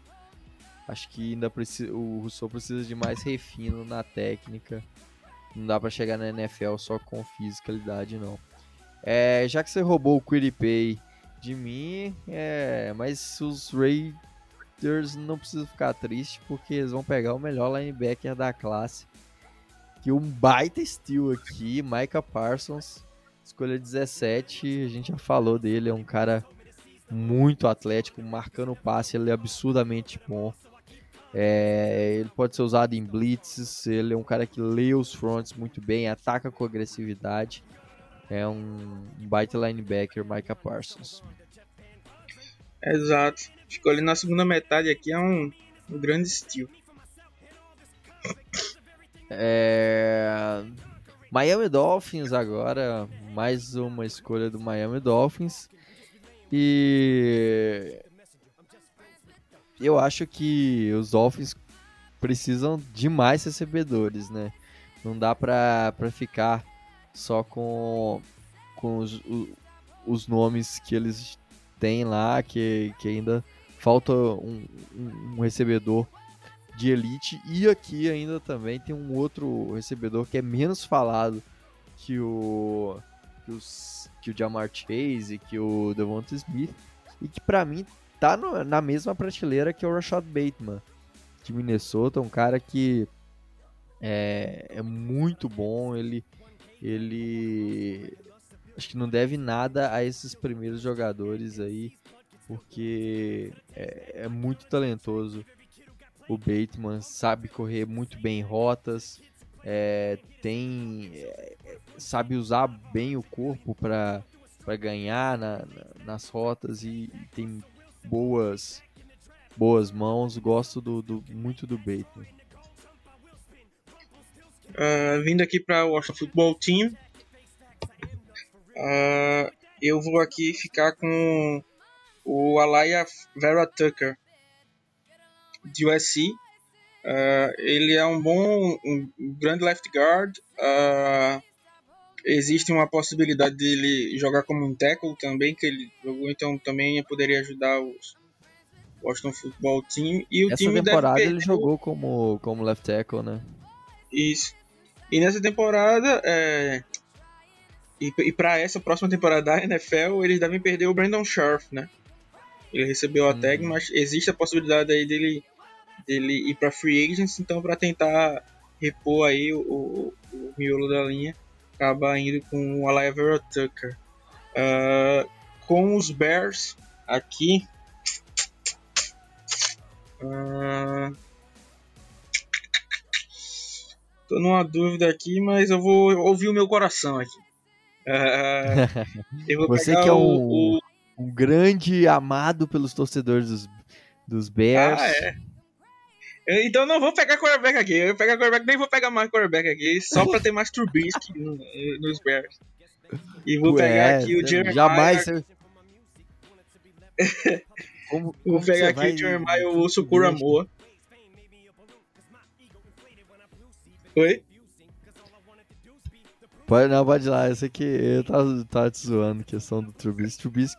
acho que ainda precisa, o Rousseau precisa de mais refino na técnica. Não dá pra chegar na NFL só com fisicalidade não. É, já que você roubou o Quiripay de mim, é, mas os Raiders não precisam ficar tristes porque eles vão pegar o melhor linebacker da classe. Que um baita steal aqui, Micah Parsons, escolha 17, a gente já falou dele, é um cara muito atlético, marcando o passe, ele é absurdamente bom. É, ele pode ser usado em blitzes, ele é um cara que lê os fronts muito bem, ataca com agressividade. É um baita linebacker, Micah Parsons. Exato. Ali na segunda metade aqui, é um, um grande estilo. É... Miami Dolphins agora, mais uma escolha do Miami Dolphins. E eu acho que os Dolphins precisam de mais recebedores, né? Não dá pra ficar só com, com os, os nomes que eles têm lá, que, que ainda falta um- um recebedor de elite. E aqui ainda também tem um outro recebedor que é menos falado que o que, os, que o Jamar Chase, que o Devonta Smith, e que pra mim tá no- na mesma prateleira que o Rashad Bateman de Minnesota, um cara que é, é muito bom, ele ele acho que não deve nada a esses primeiros jogadores aí, porque é, é muito talentoso. O Bateman sabe correr muito bem rotas, é, tem é, sabe usar bem o corpo para ganhar na- na- nas rotas e, e tem boas boas mãos. Gosto do, do- muito do Bateman. Ah, vindo aqui para o Washington Football Team, ah, eu vou aqui ficar com o Alaya Vera Tucker de USC. Ah, ele é um bom, um grande left guard. Ah, existe uma possibilidade dele jogar como um tackle também, que ele jogou, então também poderia ajudar os Washington Football Team. E o Essa time temporada ele jogou como, como left tackle, né? Isso. E nessa temporada, é... e, e para essa próxima temporada da NFL, eles devem perder o Brandon Scherf, né? Ele recebeu a Uhum. tag, mas existe a possibilidade aí dele, dele ir para free agents, então para tentar repor aí o, o, o miolo da linha, acaba indo com o Vera Tucker. Ah, com os Bears aqui. ah, Tô numa dúvida aqui, mas eu vou ouvir o meu coração aqui. Eu vou Você que é o, um- o- Um grande amado pelos torcedores dos, dos Bears. Ah, é. Então não vou pegar quarterback aqui. Eu vou pegar quarterback, nem vou pegar mais quarterback aqui, só pra ter mais Trubisky no- nos Bears. E vou pegar É, aqui o Jeremiah. Jamais. você- Como, Vou como pegar aqui vai o Jeremiah Osso Kuramoa. Oi? Pode, não, pode ir lá. Essa aqui eu tava, tava te zoando, questão do Trubisky. Trubisky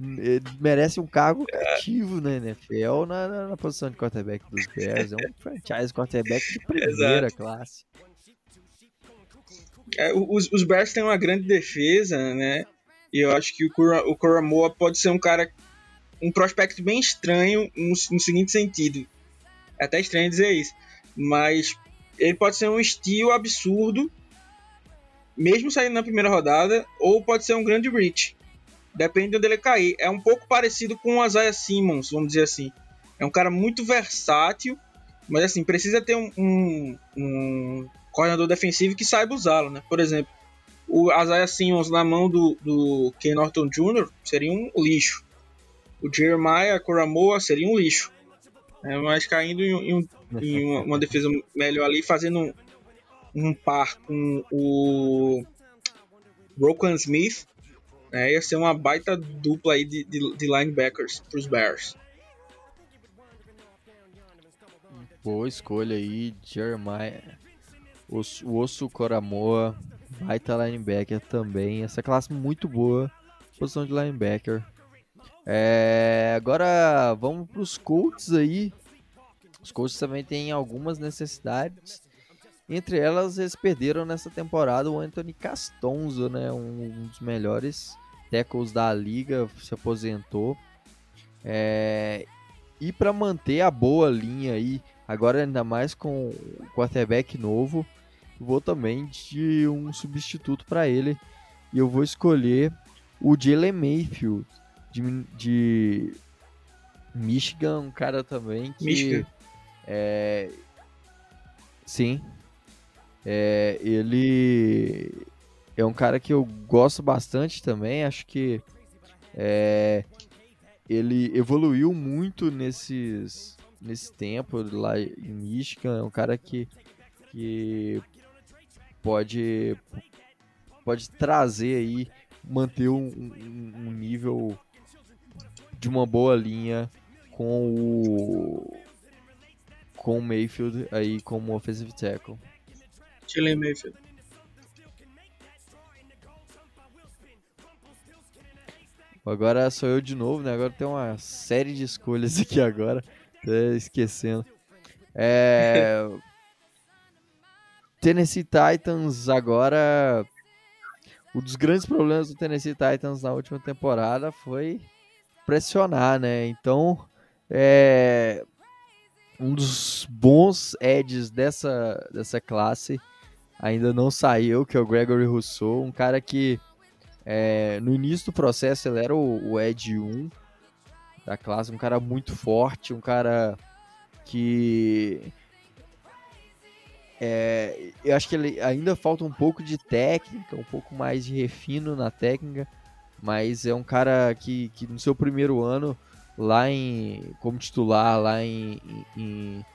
ele merece um cargo cativo na NFL na, na, na posição de quarterback dos Bears. É um franchise quarterback de primeira classe. É, os, os Bears têm uma grande defesa, né? E eu acho que o, Kura, o Kuramoa pode ser um cara um prospecto bem estranho no, no seguinte sentido. É até estranho dizer isso, mas ele pode ser um estilo absurdo, mesmo saindo na primeira rodada, ou pode ser um grande reach. Depende de onde ele cair. É um pouco parecido com o Isaiah Simmons, vamos dizer assim. É um cara muito versátil, mas assim, precisa ter um, um, um coordenador defensivo que saiba usá-lo, né? Por exemplo, o Isaiah Simmons na mão do, do Ken Norton Jr. seria um lixo. O Jeremiah Coramoa seria um lixo. É, mas caindo em, em, em uma, uma, defesa melhor ali, fazendo um, par com o Broken Smith, né, ia ser uma baita dupla aí de, de, de linebackers para os Bears. Boa escolha aí, Jeremiah. O, o Osso Coramoa, baita linebacker também. Essa classe muito boa, posição de linebacker. É, agora vamos para os Colts aí. Os Colts também têm algumas necessidades. Entre elas, eles perderam nessa temporada o Anthony Castonzo, né? Um, um dos melhores tackles da liga, se aposentou. É, e para manter a boa linha aí, agora ainda mais com o quarterback novo, vou também de um substituto para ele. E eu vou escolher o Jalen Mayfield de, de Michigan, um cara também que. Michigan. É, sim. É, ele é um cara que eu gosto bastante também. Acho que é, ele evoluiu muito nesses, nesse tempo lá em Michigan. É um cara que, que pode, pode trazer aí, manter um, um, um nível de uma boa linha com o com o Mayfield aí como offensive tackle. Chile Mayfield. Agora sou eu de novo, né? Agora tem uma série de escolhas aqui agora. Tô esquecendo. É... Tennessee Titans agora. Um dos grandes problemas do Tennessee Titans na última temporada foi pressionar, né? Então, é um dos bons edges dessa, dessa classe ainda não saiu, que é o Gregory Rousseau, um cara que é, no início do processo ele era o, o Ed 1 da classe, um cara muito forte, um cara que é, eu acho que ele ainda falta um pouco de técnica, um pouco mais de refino na técnica, mas é um cara que, que no seu primeiro ano lá em como titular lá em, em,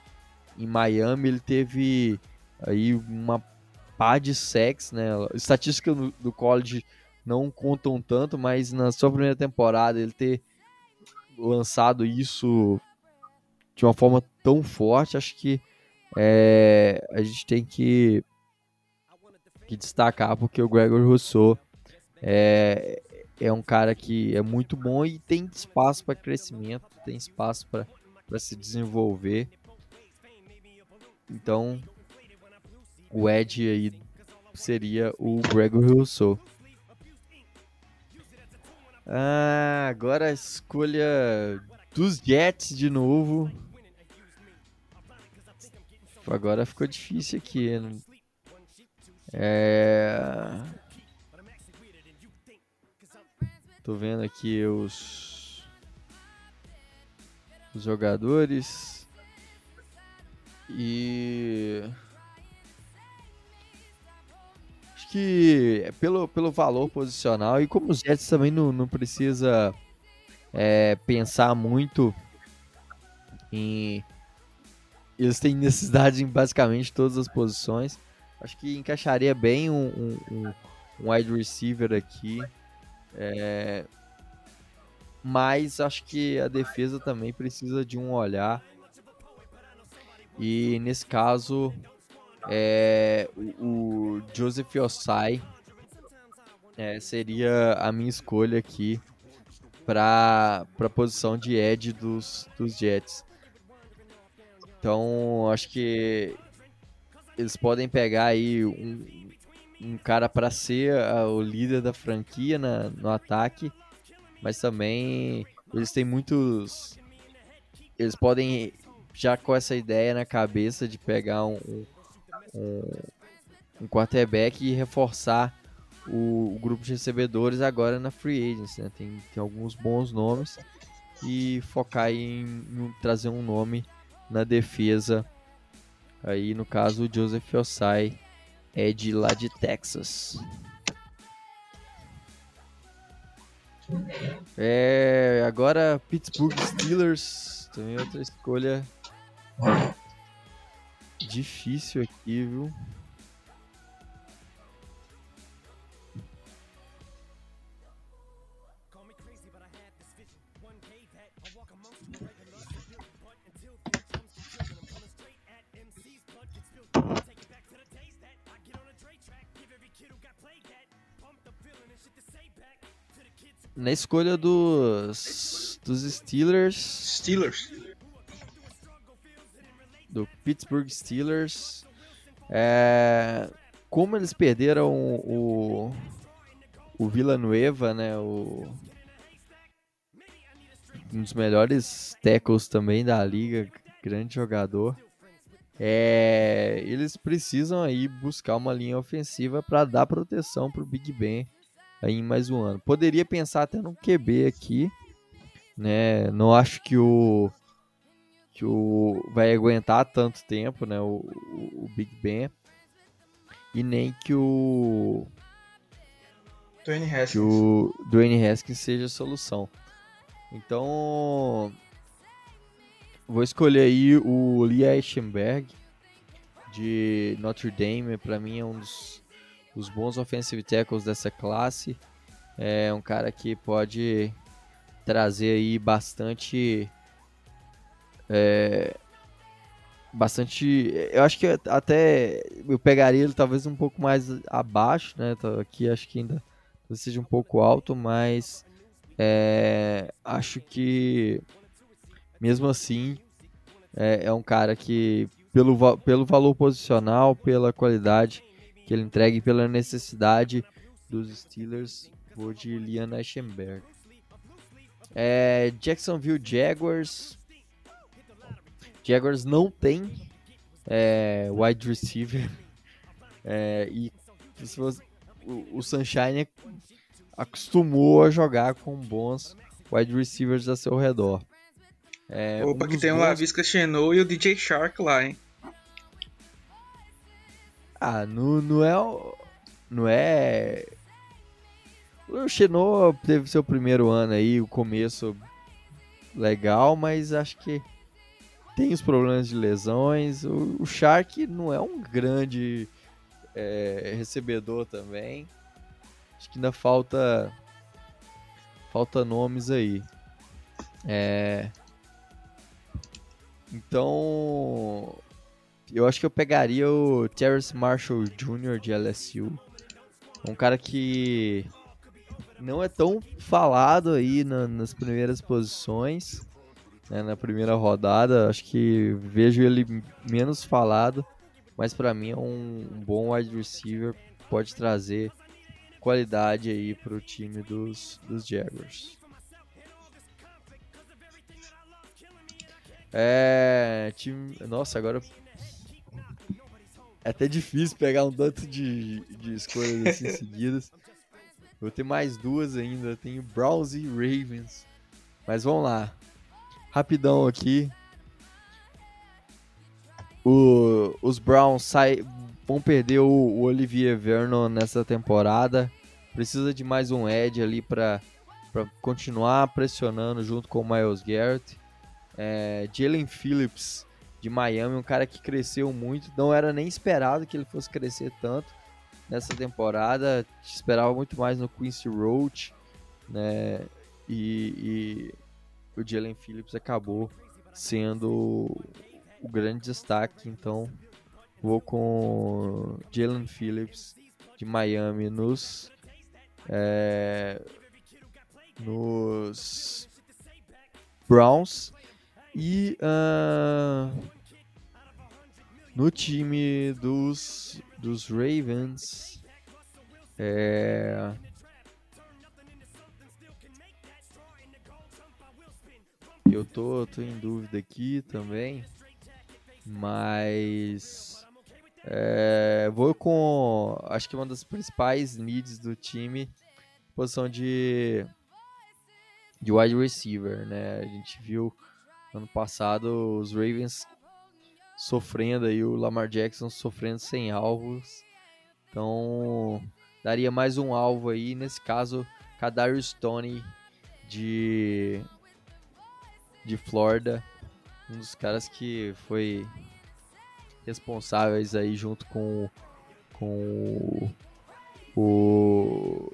em Miami ele teve aí uma de sacks, né? Estatística do, do college não contam tanto, mas na sua primeira temporada ele ter lançado isso de uma forma tão forte, acho que é, a gente tem que, que destacar porque o Gregor Rousseau é, é um cara que é muito bom e tem espaço para crescimento, tem espaço para se desenvolver. Então, o Ed aí seria o Gregor Rousseau. Ah, agora a escolha dos Jets de novo. Agora ficou difícil aqui. É... Tô vendo aqui os, os jogadores. E que pelo, pelo valor posicional e como os Jets também não, não precisa é, pensar muito em eles têm necessidade em basicamente todas as posições. Acho que encaixaria bem um, um, um wide receiver aqui. É, mas acho que a defesa também precisa de um olhar. E nesse caso, é, o, o Joseph Osai é, seria a minha escolha aqui para a posição de Ed dos, dos Jets. Então, acho que eles podem pegar aí um, um cara para ser o líder da franquia na, no ataque, mas também eles têm muitos. Eles podem, já com essa ideia na cabeça de pegar um, um, um quarterback e reforçar o, o, grupo de recebedores agora na Free Agents. Né? Tem, tem alguns bons nomes e focar em, em trazer um nome na defesa. Aí, no caso, o Joseph Osai é de lá de Texas. É, agora Pittsburgh Steelers, também outra escolha difícil aqui, viu? na escolha dos, dos Steelers. Steelers. Do Pittsburgh Steelers. É, como eles perderam o, o Villanueva, né? O, um dos melhores tackles também da liga, grande jogador. É, eles precisam aí buscar uma linha ofensiva para dar proteção para o Big Ben aí em mais um ano. Poderia pensar até no QB aqui, né? Não acho que o que o vai aguentar tanto tempo, né? O, o, o Big Ben e nem que o Dwayne Haskins. que o Dwayne Haskins seja a solução. Então vou escolher aí o Lee Eichenberg de Notre Dame, para mim é um dos os bons offensive tackles dessa classe. É um cara que pode trazer aí bastante. É, bastante. Eu acho que até eu pegaria ele talvez um pouco mais abaixo, né? Aqui acho que ainda seja um pouco alto, mas é, acho que mesmo assim é, é um cara que pelo, pelo valor posicional, pela qualidade, que ele entregue pela necessidade dos Steelers, vou de Liam Eschenberg. É, Jacksonville Jaguars. Jaguars não tem é, wide receiver. É, e você, o, o Sunshine acostumou a jogar com bons wide receivers a seu redor. É, Opa, um que tem bons... o Lavisca Chenou e o DJ Shark lá, hein? Ah, não, não é. Não é. O Xenô teve seu primeiro ano aí, o começo legal, mas acho que tem os problemas de lesões. O, o Shark não é um grande é, recebedor também. Acho que ainda falta falta nomes aí. É, então eu acho que eu pegaria o Terrence Marshall Jr. de LSU. Um cara que não é tão falado aí na, nas primeiras posições, né, na primeira rodada. Acho que vejo ele menos falado, mas para mim é um, bom wide receiver. Pode trazer qualidade aí para o time dos, dos Jaguars. É, time, nossa, agora é até difícil pegar um tanto de, de escolhas assim seguidas. Vou ter mais duas ainda. Tenho Browns e Ravens. Mas vamos lá. Rapidão aqui. O, os Browns sai, vão perder o, o Olivier Vernon nessa temporada. Precisa de mais um edge ali para continuar pressionando junto com o Miles Garrett. É, Jalen Phillips de Miami, um cara que cresceu muito, não era nem esperado que ele fosse crescer tanto nessa temporada, esperava muito mais no Quincy Roach, né? E, e o Jalen Phillips acabou sendo o grande destaque, então vou com Jalen Phillips de Miami nos é, nos Browns e uh, no time dos, dos Ravens, é, eu tô, tô em dúvida aqui também. Mas. É, vou com. Acho que uma das principais needs do time. Posição de. De wide receiver, né? A gente viu ano passado os Ravens sofrendo aí, o Lamar Jackson sofrendo sem alvos. Então, daria mais um alvo aí. Nesse caso, Kadarius Stone de de Florida, um dos caras que foi responsáveis aí junto com com o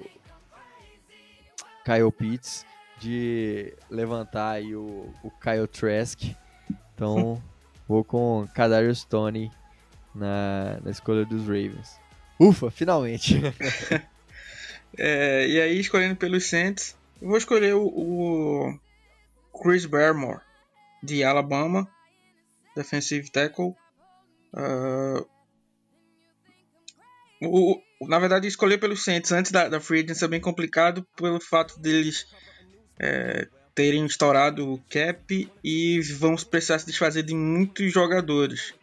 Kyle Pitts de levantar aí o, o Kyle Trask. Então, vou com Kadarius Stone na, na escolha dos Ravens. Ufa, finalmente! é, e aí, escolhendo pelos Saints, eu vou escolher o, o Chris Barmore, de Alabama, defensive tackle. Uh, o, na verdade, escolher pelos Saints antes da, da Free Agency é bem complicado pelo fato deles é, terem estourado o cap e vão precisar se desfazer de muitos jogadores.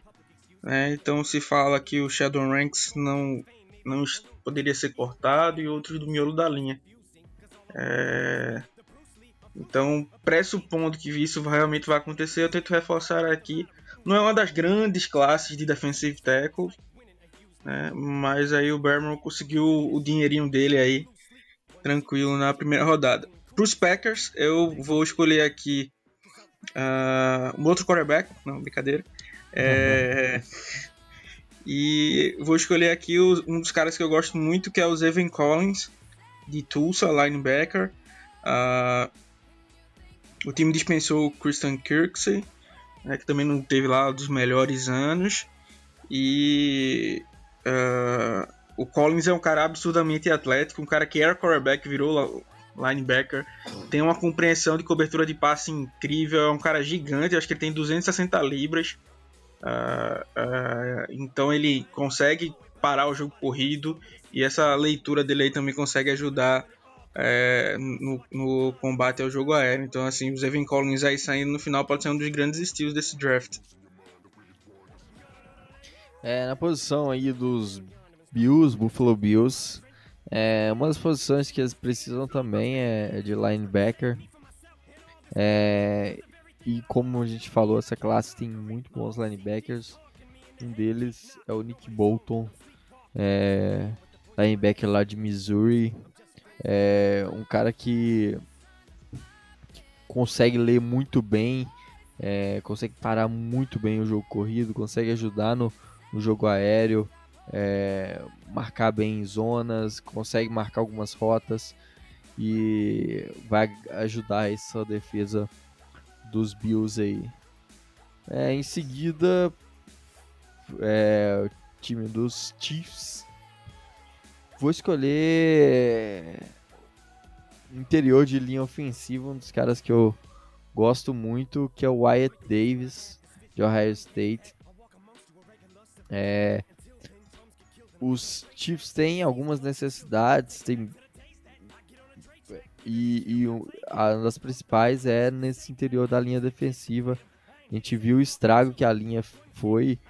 Né? Então se fala que o Shadow Ranks não, não poderia ser cortado e outros do miolo da linha. É... Então, pressupondo que isso realmente vai acontecer, eu tento reforçar aqui. Não é uma das grandes classes de defensive tackle, né? mas aí o Berman conseguiu o dinheirinho dele aí tranquilo na primeira rodada. Para os Packers, eu vou escolher aqui uh, um outro quarterback, não, brincadeira. É, e vou escolher aqui um dos caras que eu gosto muito, que é o Zevin Collins, de Tulsa, linebacker. Uh, o time dispensou o Christian Kirksey, né, que também não teve lá dos melhores anos. E uh, o Collins é um cara absurdamente atlético, um cara que era quarterback, virou linebacker, tem uma compreensão de cobertura de passe incrível, é um cara gigante, acho que ele tem 260 libras. Uh, uh, então ele consegue parar o jogo corrido e essa leitura dele aí também consegue ajudar é, no, no, combate ao jogo aéreo. Então, assim, o Evan Collins aí saindo no final pode ser um dos grandes estilos desse draft. É, na posição aí dos Bills, Buffalo Bills, é, uma das posições que eles precisam também é de linebacker. É, e como a gente falou, essa classe tem muito bons linebackers. Um deles é o Nick Bolton, é, linebacker lá de Missouri. É um cara que, consegue ler muito bem, é, consegue parar muito bem o jogo corrido, consegue ajudar no, no jogo aéreo, é, marcar bem zonas, consegue marcar algumas rotas e vai ajudar essa defesa dos Bills aí. É, em seguida, é, o time dos Chiefs Vou escolher interior de linha ofensiva, um dos caras que eu gosto muito, que é o Wyatt Davis, de Ohio State. É, os Chiefs têm algumas necessidades, tem, e, e uma das principais é nesse interior da linha defensiva. A gente viu o estrago que a linha foi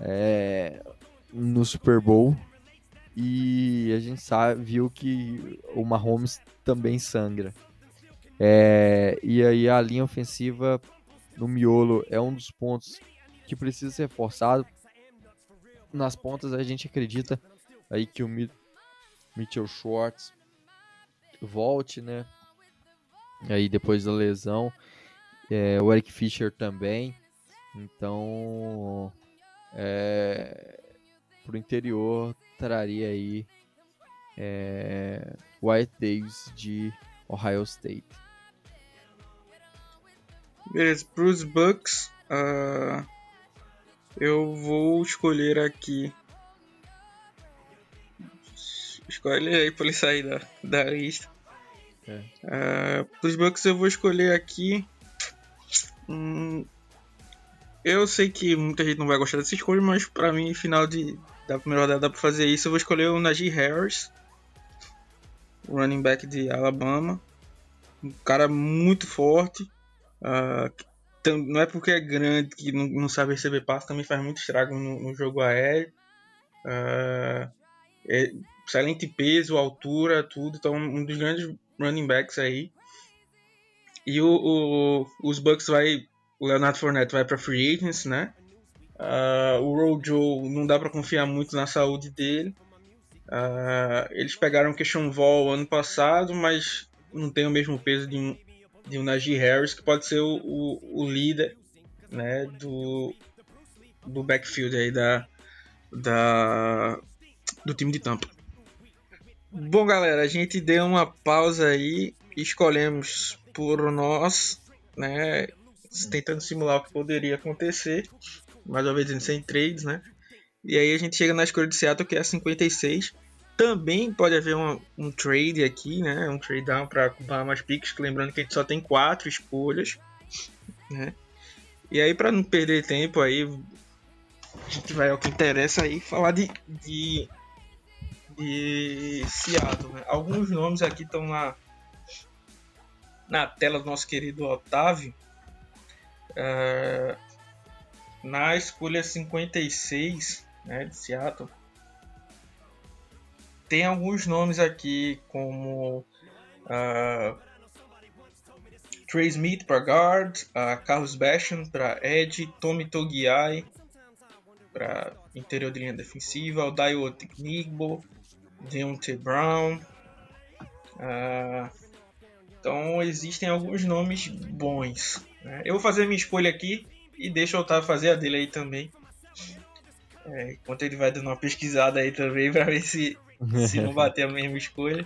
é, no Super Bowl e a gente sabe, viu que o Mahomes também sangra. É, e aí a linha ofensiva no miolo é um dos pontos que precisa ser reforçado. Nas pontas a gente acredita aí que o Mitchell Schwartz volte, né? Aí depois da lesão, é, o Eric Fischer também. Então, é, pro interior traria aí é, White Davis de Ohio State. Beleza, para os Bucks, uh, eu vou escolher aqui. Escolhe aí para ele sair da, da lista. É. Uh, para os Bucks, eu vou escolher aqui. Hum, eu sei que muita gente não vai gostar dessa escolha, mas para mim, final de, da primeira rodada dá pra fazer isso. Eu vou escolher o Najee Harris, o running back de Alabama. Um cara muito forte, Uh, não é porque é grande que não, não sabe receber passe, também faz muito estrago no, no jogo aéreo. Uh, é, excelente peso, altura, tudo. Então, um dos grandes running backs aí. E o, o os Bucks vai. O Leonardo Fournette vai para free agents, né? Uh, o Rojo não dá para confiar muito na saúde dele. Uh, eles pegaram o Question Vol ano passado, mas não tem o mesmo peso de um, de um Najee Harris, que pode ser o, o, o líder né, do, do backfield aí da, da, do time de Tampa. Bom, galera, a gente deu uma pausa aí, escolhemos por nós, né, tentando simular o que poderia acontecer, mais uma vez sem trades, né? E aí a gente chega na escolha de Seattle, que é a 56. Também pode haver um, trade aqui, né? Um trade down para Bahamas Picks, lembrando que a gente só tem quatro escolhas, né? E aí, para não perder tempo aí, a gente vai ao que interessa aí, falar de, de, de Seattle. Né? Alguns nomes aqui estão na, na tela do nosso querido Otávio. Uh, na escolha 56 né, de Seattle, tem alguns nomes aqui como uh, Trey Smith para guard, uh, Carlos Basham para edge, Tommy Togiai para interior de linha defensiva, o Daio Technigbo, Deontay Brown. Uh, então existem alguns nomes bons. Né? Eu vou fazer minha escolha aqui e deixa o Otávio fazer a dele aí também. É, enquanto ele vai dando uma pesquisada aí também para ver se, se não bater a mesma escolha.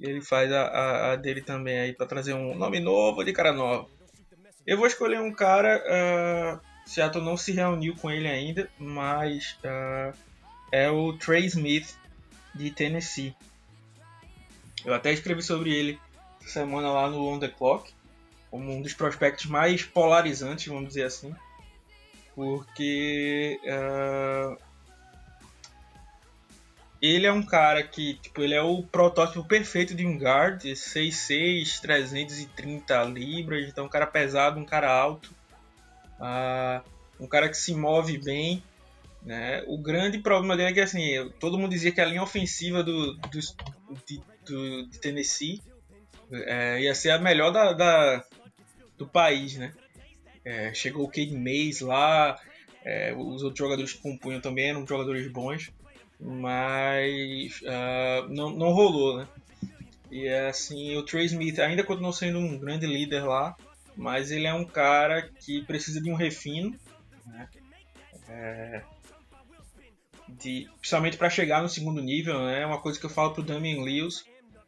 Ele faz a, a, a dele também aí para trazer um nome novo de cara nova. Eu vou escolher um cara. Uh, Seattle não se reuniu com ele ainda, mas uh, é o Trey Smith de Tennessee. Eu até escrevi sobre ele essa semana lá no On The Clock, como um dos prospectos mais polarizantes, vamos dizer assim, porque uh, ele é um cara que, tipo, ele é o protótipo perfeito de um guard, 6'6", 330 libras, então um cara pesado, um cara alto, uh, um cara que se move bem, né? O grande problema dele é que, assim, todo mundo dizia que a linha ofensiva do, do, de, do de Tennessee é, ia ser a melhor da, da, do país, né? É, chegou o Cade Mays lá, é, os outros jogadores que compunham também eram jogadores bons, mas uh, não, não rolou, né? E assim, o Trey Smith ainda continuou sendo um grande líder lá, mas ele é um cara que precisa de um refino, né? É, de, principalmente para chegar no segundo nível, né? É uma coisa que eu falo pro Damian Lewis,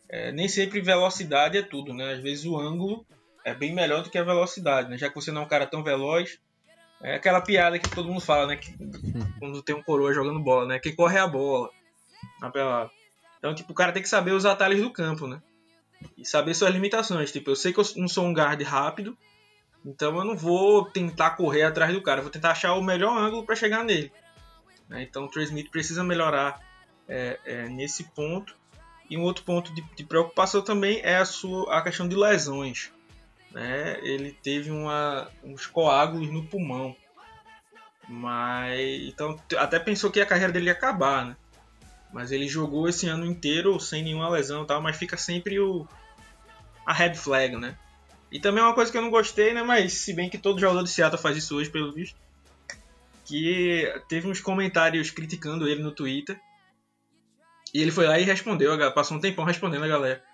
é, nem sempre velocidade é tudo, né? Às vezes o ângulo é bem melhor do que a velocidade, né? Já que você não é um cara tão veloz, é aquela piada que todo mundo fala, né? Que, quando tem um coroa jogando bola, né? Que corre a bola na pelada. Então, tipo, o cara tem que saber os atalhos do campo, né? E saber suas limitações. Tipo, eu sei que eu não sou um guard rápido, então eu não vou tentar correr atrás do cara. Eu vou tentar achar o melhor ângulo para chegar nele. Né? Então, o Trey Smith precisa melhorar é, é, nesse ponto. E um outro ponto de, de preocupação também é a, sua, a questão de lesões né, ele teve uma, uns coágulos no pulmão. Mas então até pensou que a carreira dele ia acabar, né? Mas ele jogou esse ano inteiro sem nenhuma lesão, tal, mas fica sempre o a red flag, né? E também é uma coisa que eu não gostei, né, mas se bem que todo jogador de Seattle faz isso hoje pelo visto, que teve uns comentários criticando ele no Twitter. E ele foi lá e respondeu, passou um tempão respondendo a galera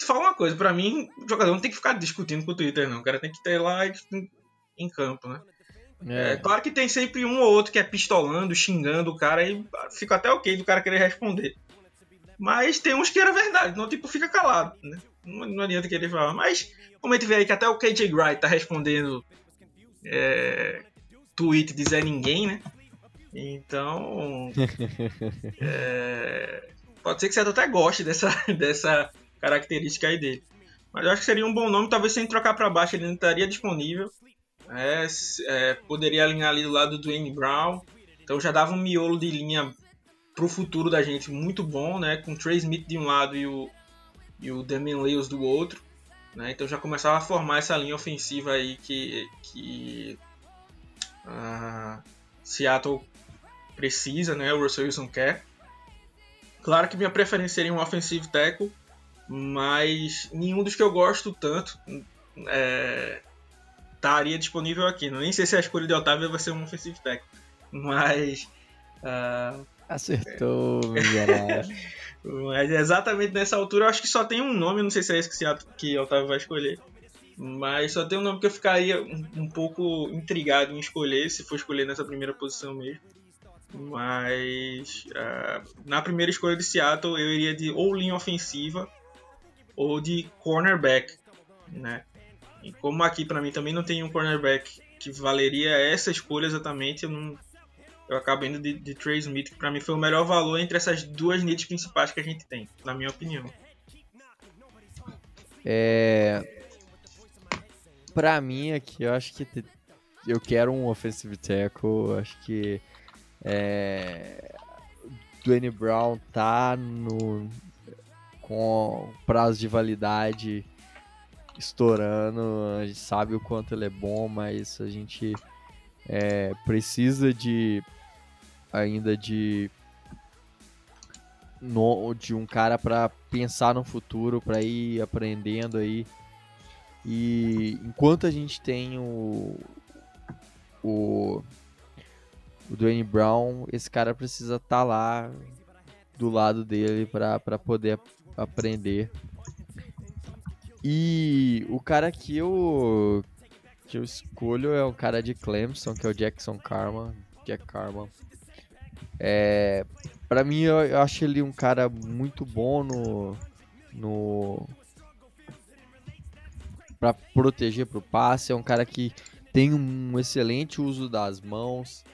fala uma coisa, para mim, o jogador não tem que ficar discutindo com o Twitter, não. O cara tem que ter lá em campo, né? É. é. claro que tem sempre um ou outro que é pistolando, xingando o cara, e fica até ok do cara querer responder. Mas tem uns que era verdade, não tipo, fica calado, né? Não, não adianta querer falar. Mas, como a gente vê aí que até o KJ Wright tá respondendo é, tweet de Zé Ninguém, né? Então. é, pode ser que você até goste dessa, dessa característica aí dele. Mas eu acho que seria um bom nome, talvez sem trocar para baixo ele não estaria disponível. É, é, poderia alinhar ali do lado do Dwayne Brown. Então já dava um miolo de linha pro futuro da gente muito bom, né? Com o Trey Smith de um lado e o, e o Damian Lewis do outro. Né? Então já começava a formar essa linha ofensiva aí que, que uh, Seattle precisa, né? o Russell Wilson quer. Claro que minha preferência seria um offensive tackle, mas nenhum dos que eu gosto tanto é, estaria disponível aqui. Não nem sei se a escolha de Otávio vai ser um offensive tackle, mas uh, acertou, miserável. Mas exatamente nessa altura eu acho que só tem um nome, não sei se é esse que, se, que Otávio vai escolher. Mas só tem um nome que eu ficaria um, um, pouco intrigado em escolher, se for escolher nessa primeira posição mesmo. Mas uh, na primeira escolha de Seattle eu iria de ou linha ofensiva ou de cornerback, né? E como aqui para mim também não tem um cornerback que valeria essa escolha exatamente, eu não eu acabo indo de, de Trey Smith, que pra mim foi o melhor valor entre essas duas needs principais que a gente tem, na minha opinião. É. Pra mim aqui, eu acho que eu quero um offensive tackle, acho que é, Dwayne Brown tá no com prazo de validade estourando, a gente sabe o quanto ele é bom, mas a gente é, precisa de ainda de no, de um cara para pensar no futuro, para ir aprendendo aí. E enquanto a gente tem o o, o Dwayne Brown, esse cara precisa estar tá lá do lado dele para poder aprender. E o cara que eu que eu escolho é um cara de Clemson, que é o Jackson Carman, Jack Carman. É, para mim, eu, eu, acho ele um cara muito bom no. no para proteger pro passe. É um cara que tem um excelente uso das mãos.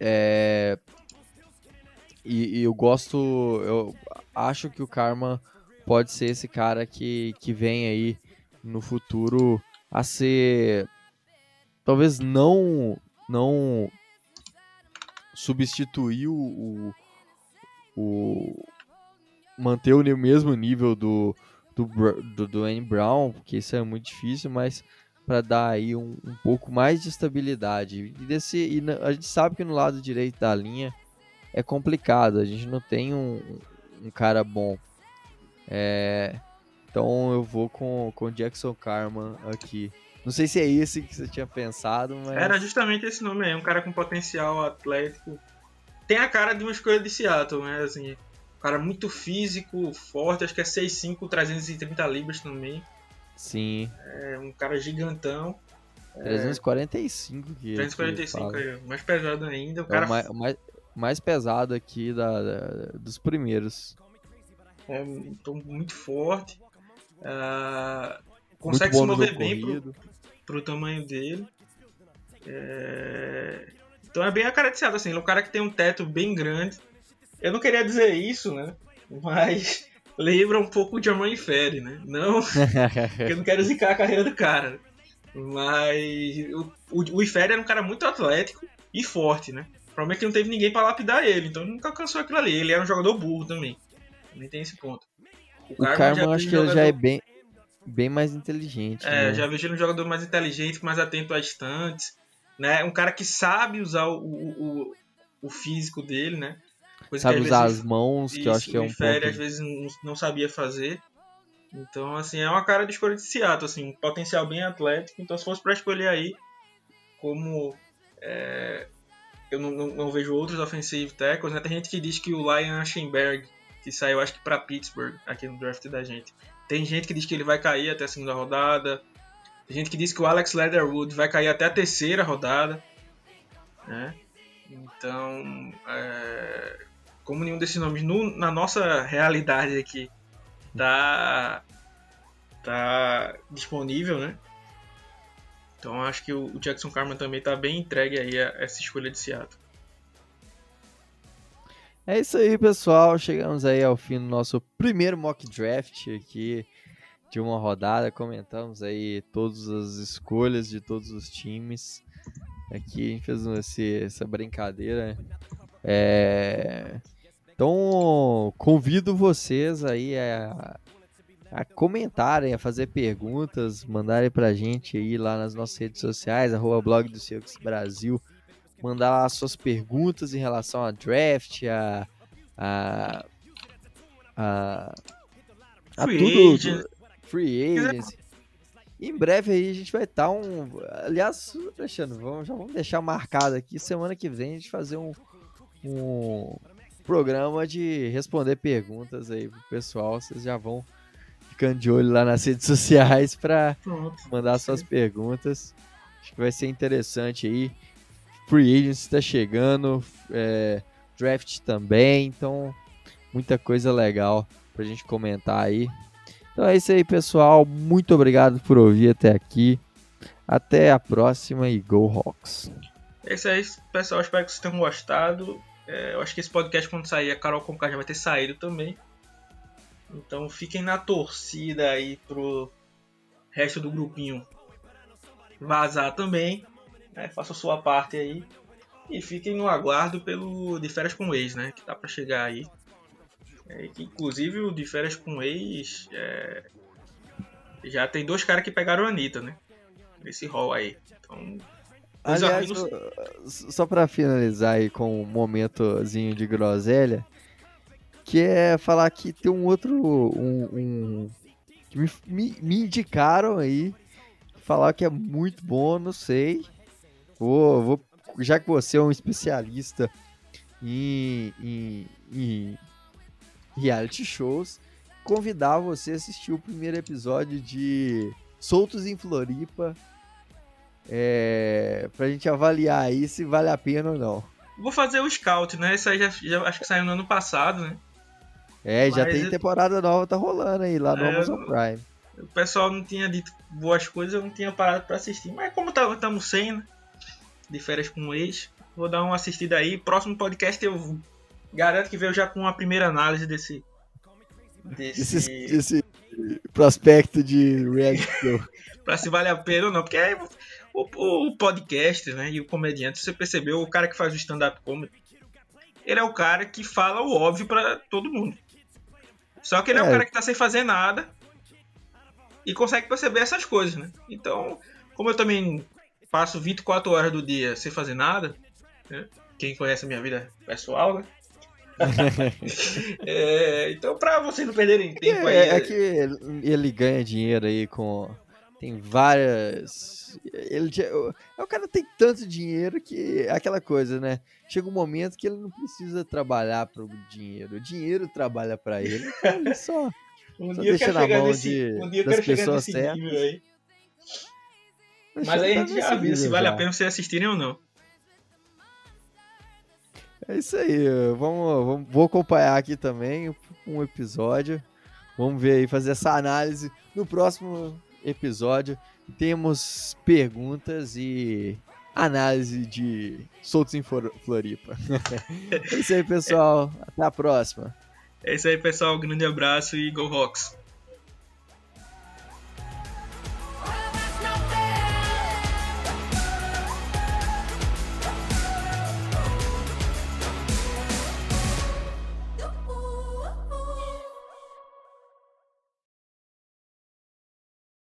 É, e, eu gosto. Eu acho que o Karma pode ser esse cara que, que vem aí no futuro a ser. Talvez não. Não substituir o, o, manter o mesmo nível do do, do Dwayne Brown, porque isso é muito difícil, mas para dar aí um, um, pouco mais de estabilidade. E, desse, e a gente sabe que no lado direito da linha é complicado, a gente não tem um, um cara bom. É, então eu vou com o Jackson Carman aqui. Não sei se é esse que você tinha pensado, mas. Era justamente esse nome aí, um cara com potencial atlético. Tem a cara de uma escolha de Seattle, né? Assim, um cara muito físico, forte, acho que é 6'5, 330 libras também. Sim. É um cara gigantão. 345 que 345, que é, mais pesado ainda. O é cara... o mais, mais, mais pesado aqui da, da, dos primeiros. É muito forte. Uh, consegue se mover bem pro, pro tamanho dele. É... Então é bem acariciado, assim. Ele é um cara que tem um teto bem grande. Eu não queria dizer isso, né? Mas lembra um pouco o Jermaine Ferry, né? Não, eu não quero zicar a carreira do cara. Mas o, o, o Ifere era um cara muito atlético e forte, né? O problema é que não teve ninguém para lapidar ele, então ele nunca alcançou aquilo ali. Ele era um jogador burro também. Também tem esse ponto. O, o Carmo, acho que jogador... ele já é bem, bem mais inteligente. É, né? já vejo ele um jogador mais inteligente, mais atento às estantes, né? Um cara que sabe usar o, o, o físico dele, né? Coisa sabe usar vezes, as mãos, que eu acho que é um Fere, ponto... às vezes não, não, sabia fazer. Então, assim, é uma cara de escolha de Seattle, assim, um potencial bem atlético. Então, se fosse para escolher aí, como é, eu não, não, não, vejo outros offensive tackles, né? Tem gente que diz que o Lion Aschenberg, que saiu acho que para Pittsburgh aqui no draft da gente, tem gente que diz que ele vai cair até a segunda rodada. Tem gente que diz que o Alex Leatherwood vai cair até a terceira rodada. Né? Então, é, como nenhum desses nomes no, na nossa realidade aqui tá, tá disponível, né? Então acho que o Jackson Carman também tá bem entregue aí a essa escolha de Seattle. É isso aí, pessoal. Chegamos aí ao fim do nosso primeiro mock draft aqui de uma rodada. Comentamos aí todas as escolhas de todos os times. Aqui a gente fez esse, essa brincadeira. É... Então, convido vocês aí a, a comentarem, a fazer perguntas, mandarem pra gente aí lá nas nossas redes sociais, arroba blog do Celtics Brasil, mandar lá suas perguntas em relação a draft, a. a. a, a Free tudo. agent. Free agency. Em breve aí a gente vai estar um. Aliás, Alexandre, vamos, já vamos deixar marcado aqui. Semana que vem a gente fazer um, um programa de responder perguntas aí pro pessoal. Vocês já vão ficando de olho lá nas redes sociais para mandar suas perguntas. Acho que vai ser interessante aí. Free Agents está chegando, é, draft também, então muita coisa legal pra gente comentar aí. Então é isso aí, pessoal. Muito obrigado por ouvir até aqui. Até a próxima e Go Hawks. É isso aí, pessoal. Espero que vocês tenham gostado. É, eu acho que esse podcast, quando sair, a Carol Conká já vai ter saído também. Então fiquem na torcida aí pro resto do grupinho vazar também. Né? Faça a sua parte aí. E fiquem no aguardo pelo De Férias com Ex, né? Que tá pra chegar aí. É, que, inclusive o De Férias com Ex é, já tem dois caras que pegaram a Anitta, né? Nesse hall aí. Então, Aliás, amigos- só pra finalizar aí com um momentozinho de groselha, que é falar que tem um outro. Um, um- que me, me, me indicaram aí. Falar que é muito bom, não sei. Vou, vou, já que você é um especialista em, em, em reality shows, convidar você a assistir o primeiro episódio de Soltos em Floripa. É, pra gente avaliar aí se vale a pena ou não. Vou fazer o scout, né? Isso aí já, já acho que saiu no ano passado, né? É, já Mas tem eu- temporada nova, tá rolando aí lá no É, Amazon Prime. O pessoal não tinha dito boas coisas, eu não tinha parado pra assistir. Mas como estamos sem, né? De férias com o ex, vou dar uma assistida aí. Próximo podcast eu garanto que veio já com a primeira análise desse. Desse. Esse, esse prospecto de show. pra se vale a pena ou não. Porque é o, o podcast, né? E o comediante, você percebeu, o cara que faz o stand-up comedy, ele é o cara que fala o óbvio pra todo mundo. Só que ele é, É. cara que tá sem fazer nada e consegue perceber essas coisas, né? Então, como eu também passo 24 horas do dia sem fazer nada, né? Quem conhece a minha vida pessoal, né? É, então, pra vocês não perderem tempo aí. É, é que ele ganha dinheiro aí com. Tem várias. Ele, já- o o cara tem tanto dinheiro que é aquela coisa, né? Chega um momento que ele não precisa trabalhar pro dinheiro. O dinheiro trabalha pra ele. Então ele só. Um Só deixa na mão nesse, de- um das pessoas certas. aí. Mas aí a gente já avisa se vale já. a pena vocês assistirem ou não. É isso aí. Vamos, vamos- vou acompanhar aqui também um episódio. Vamos ver aí, fazer essa análise. No próximo episódio temos perguntas e análise de Soltos em Flor- Floripa. é isso aí, pessoal. Até a próxima. É isso aí, pessoal. Um grande abraço e Go Rocks!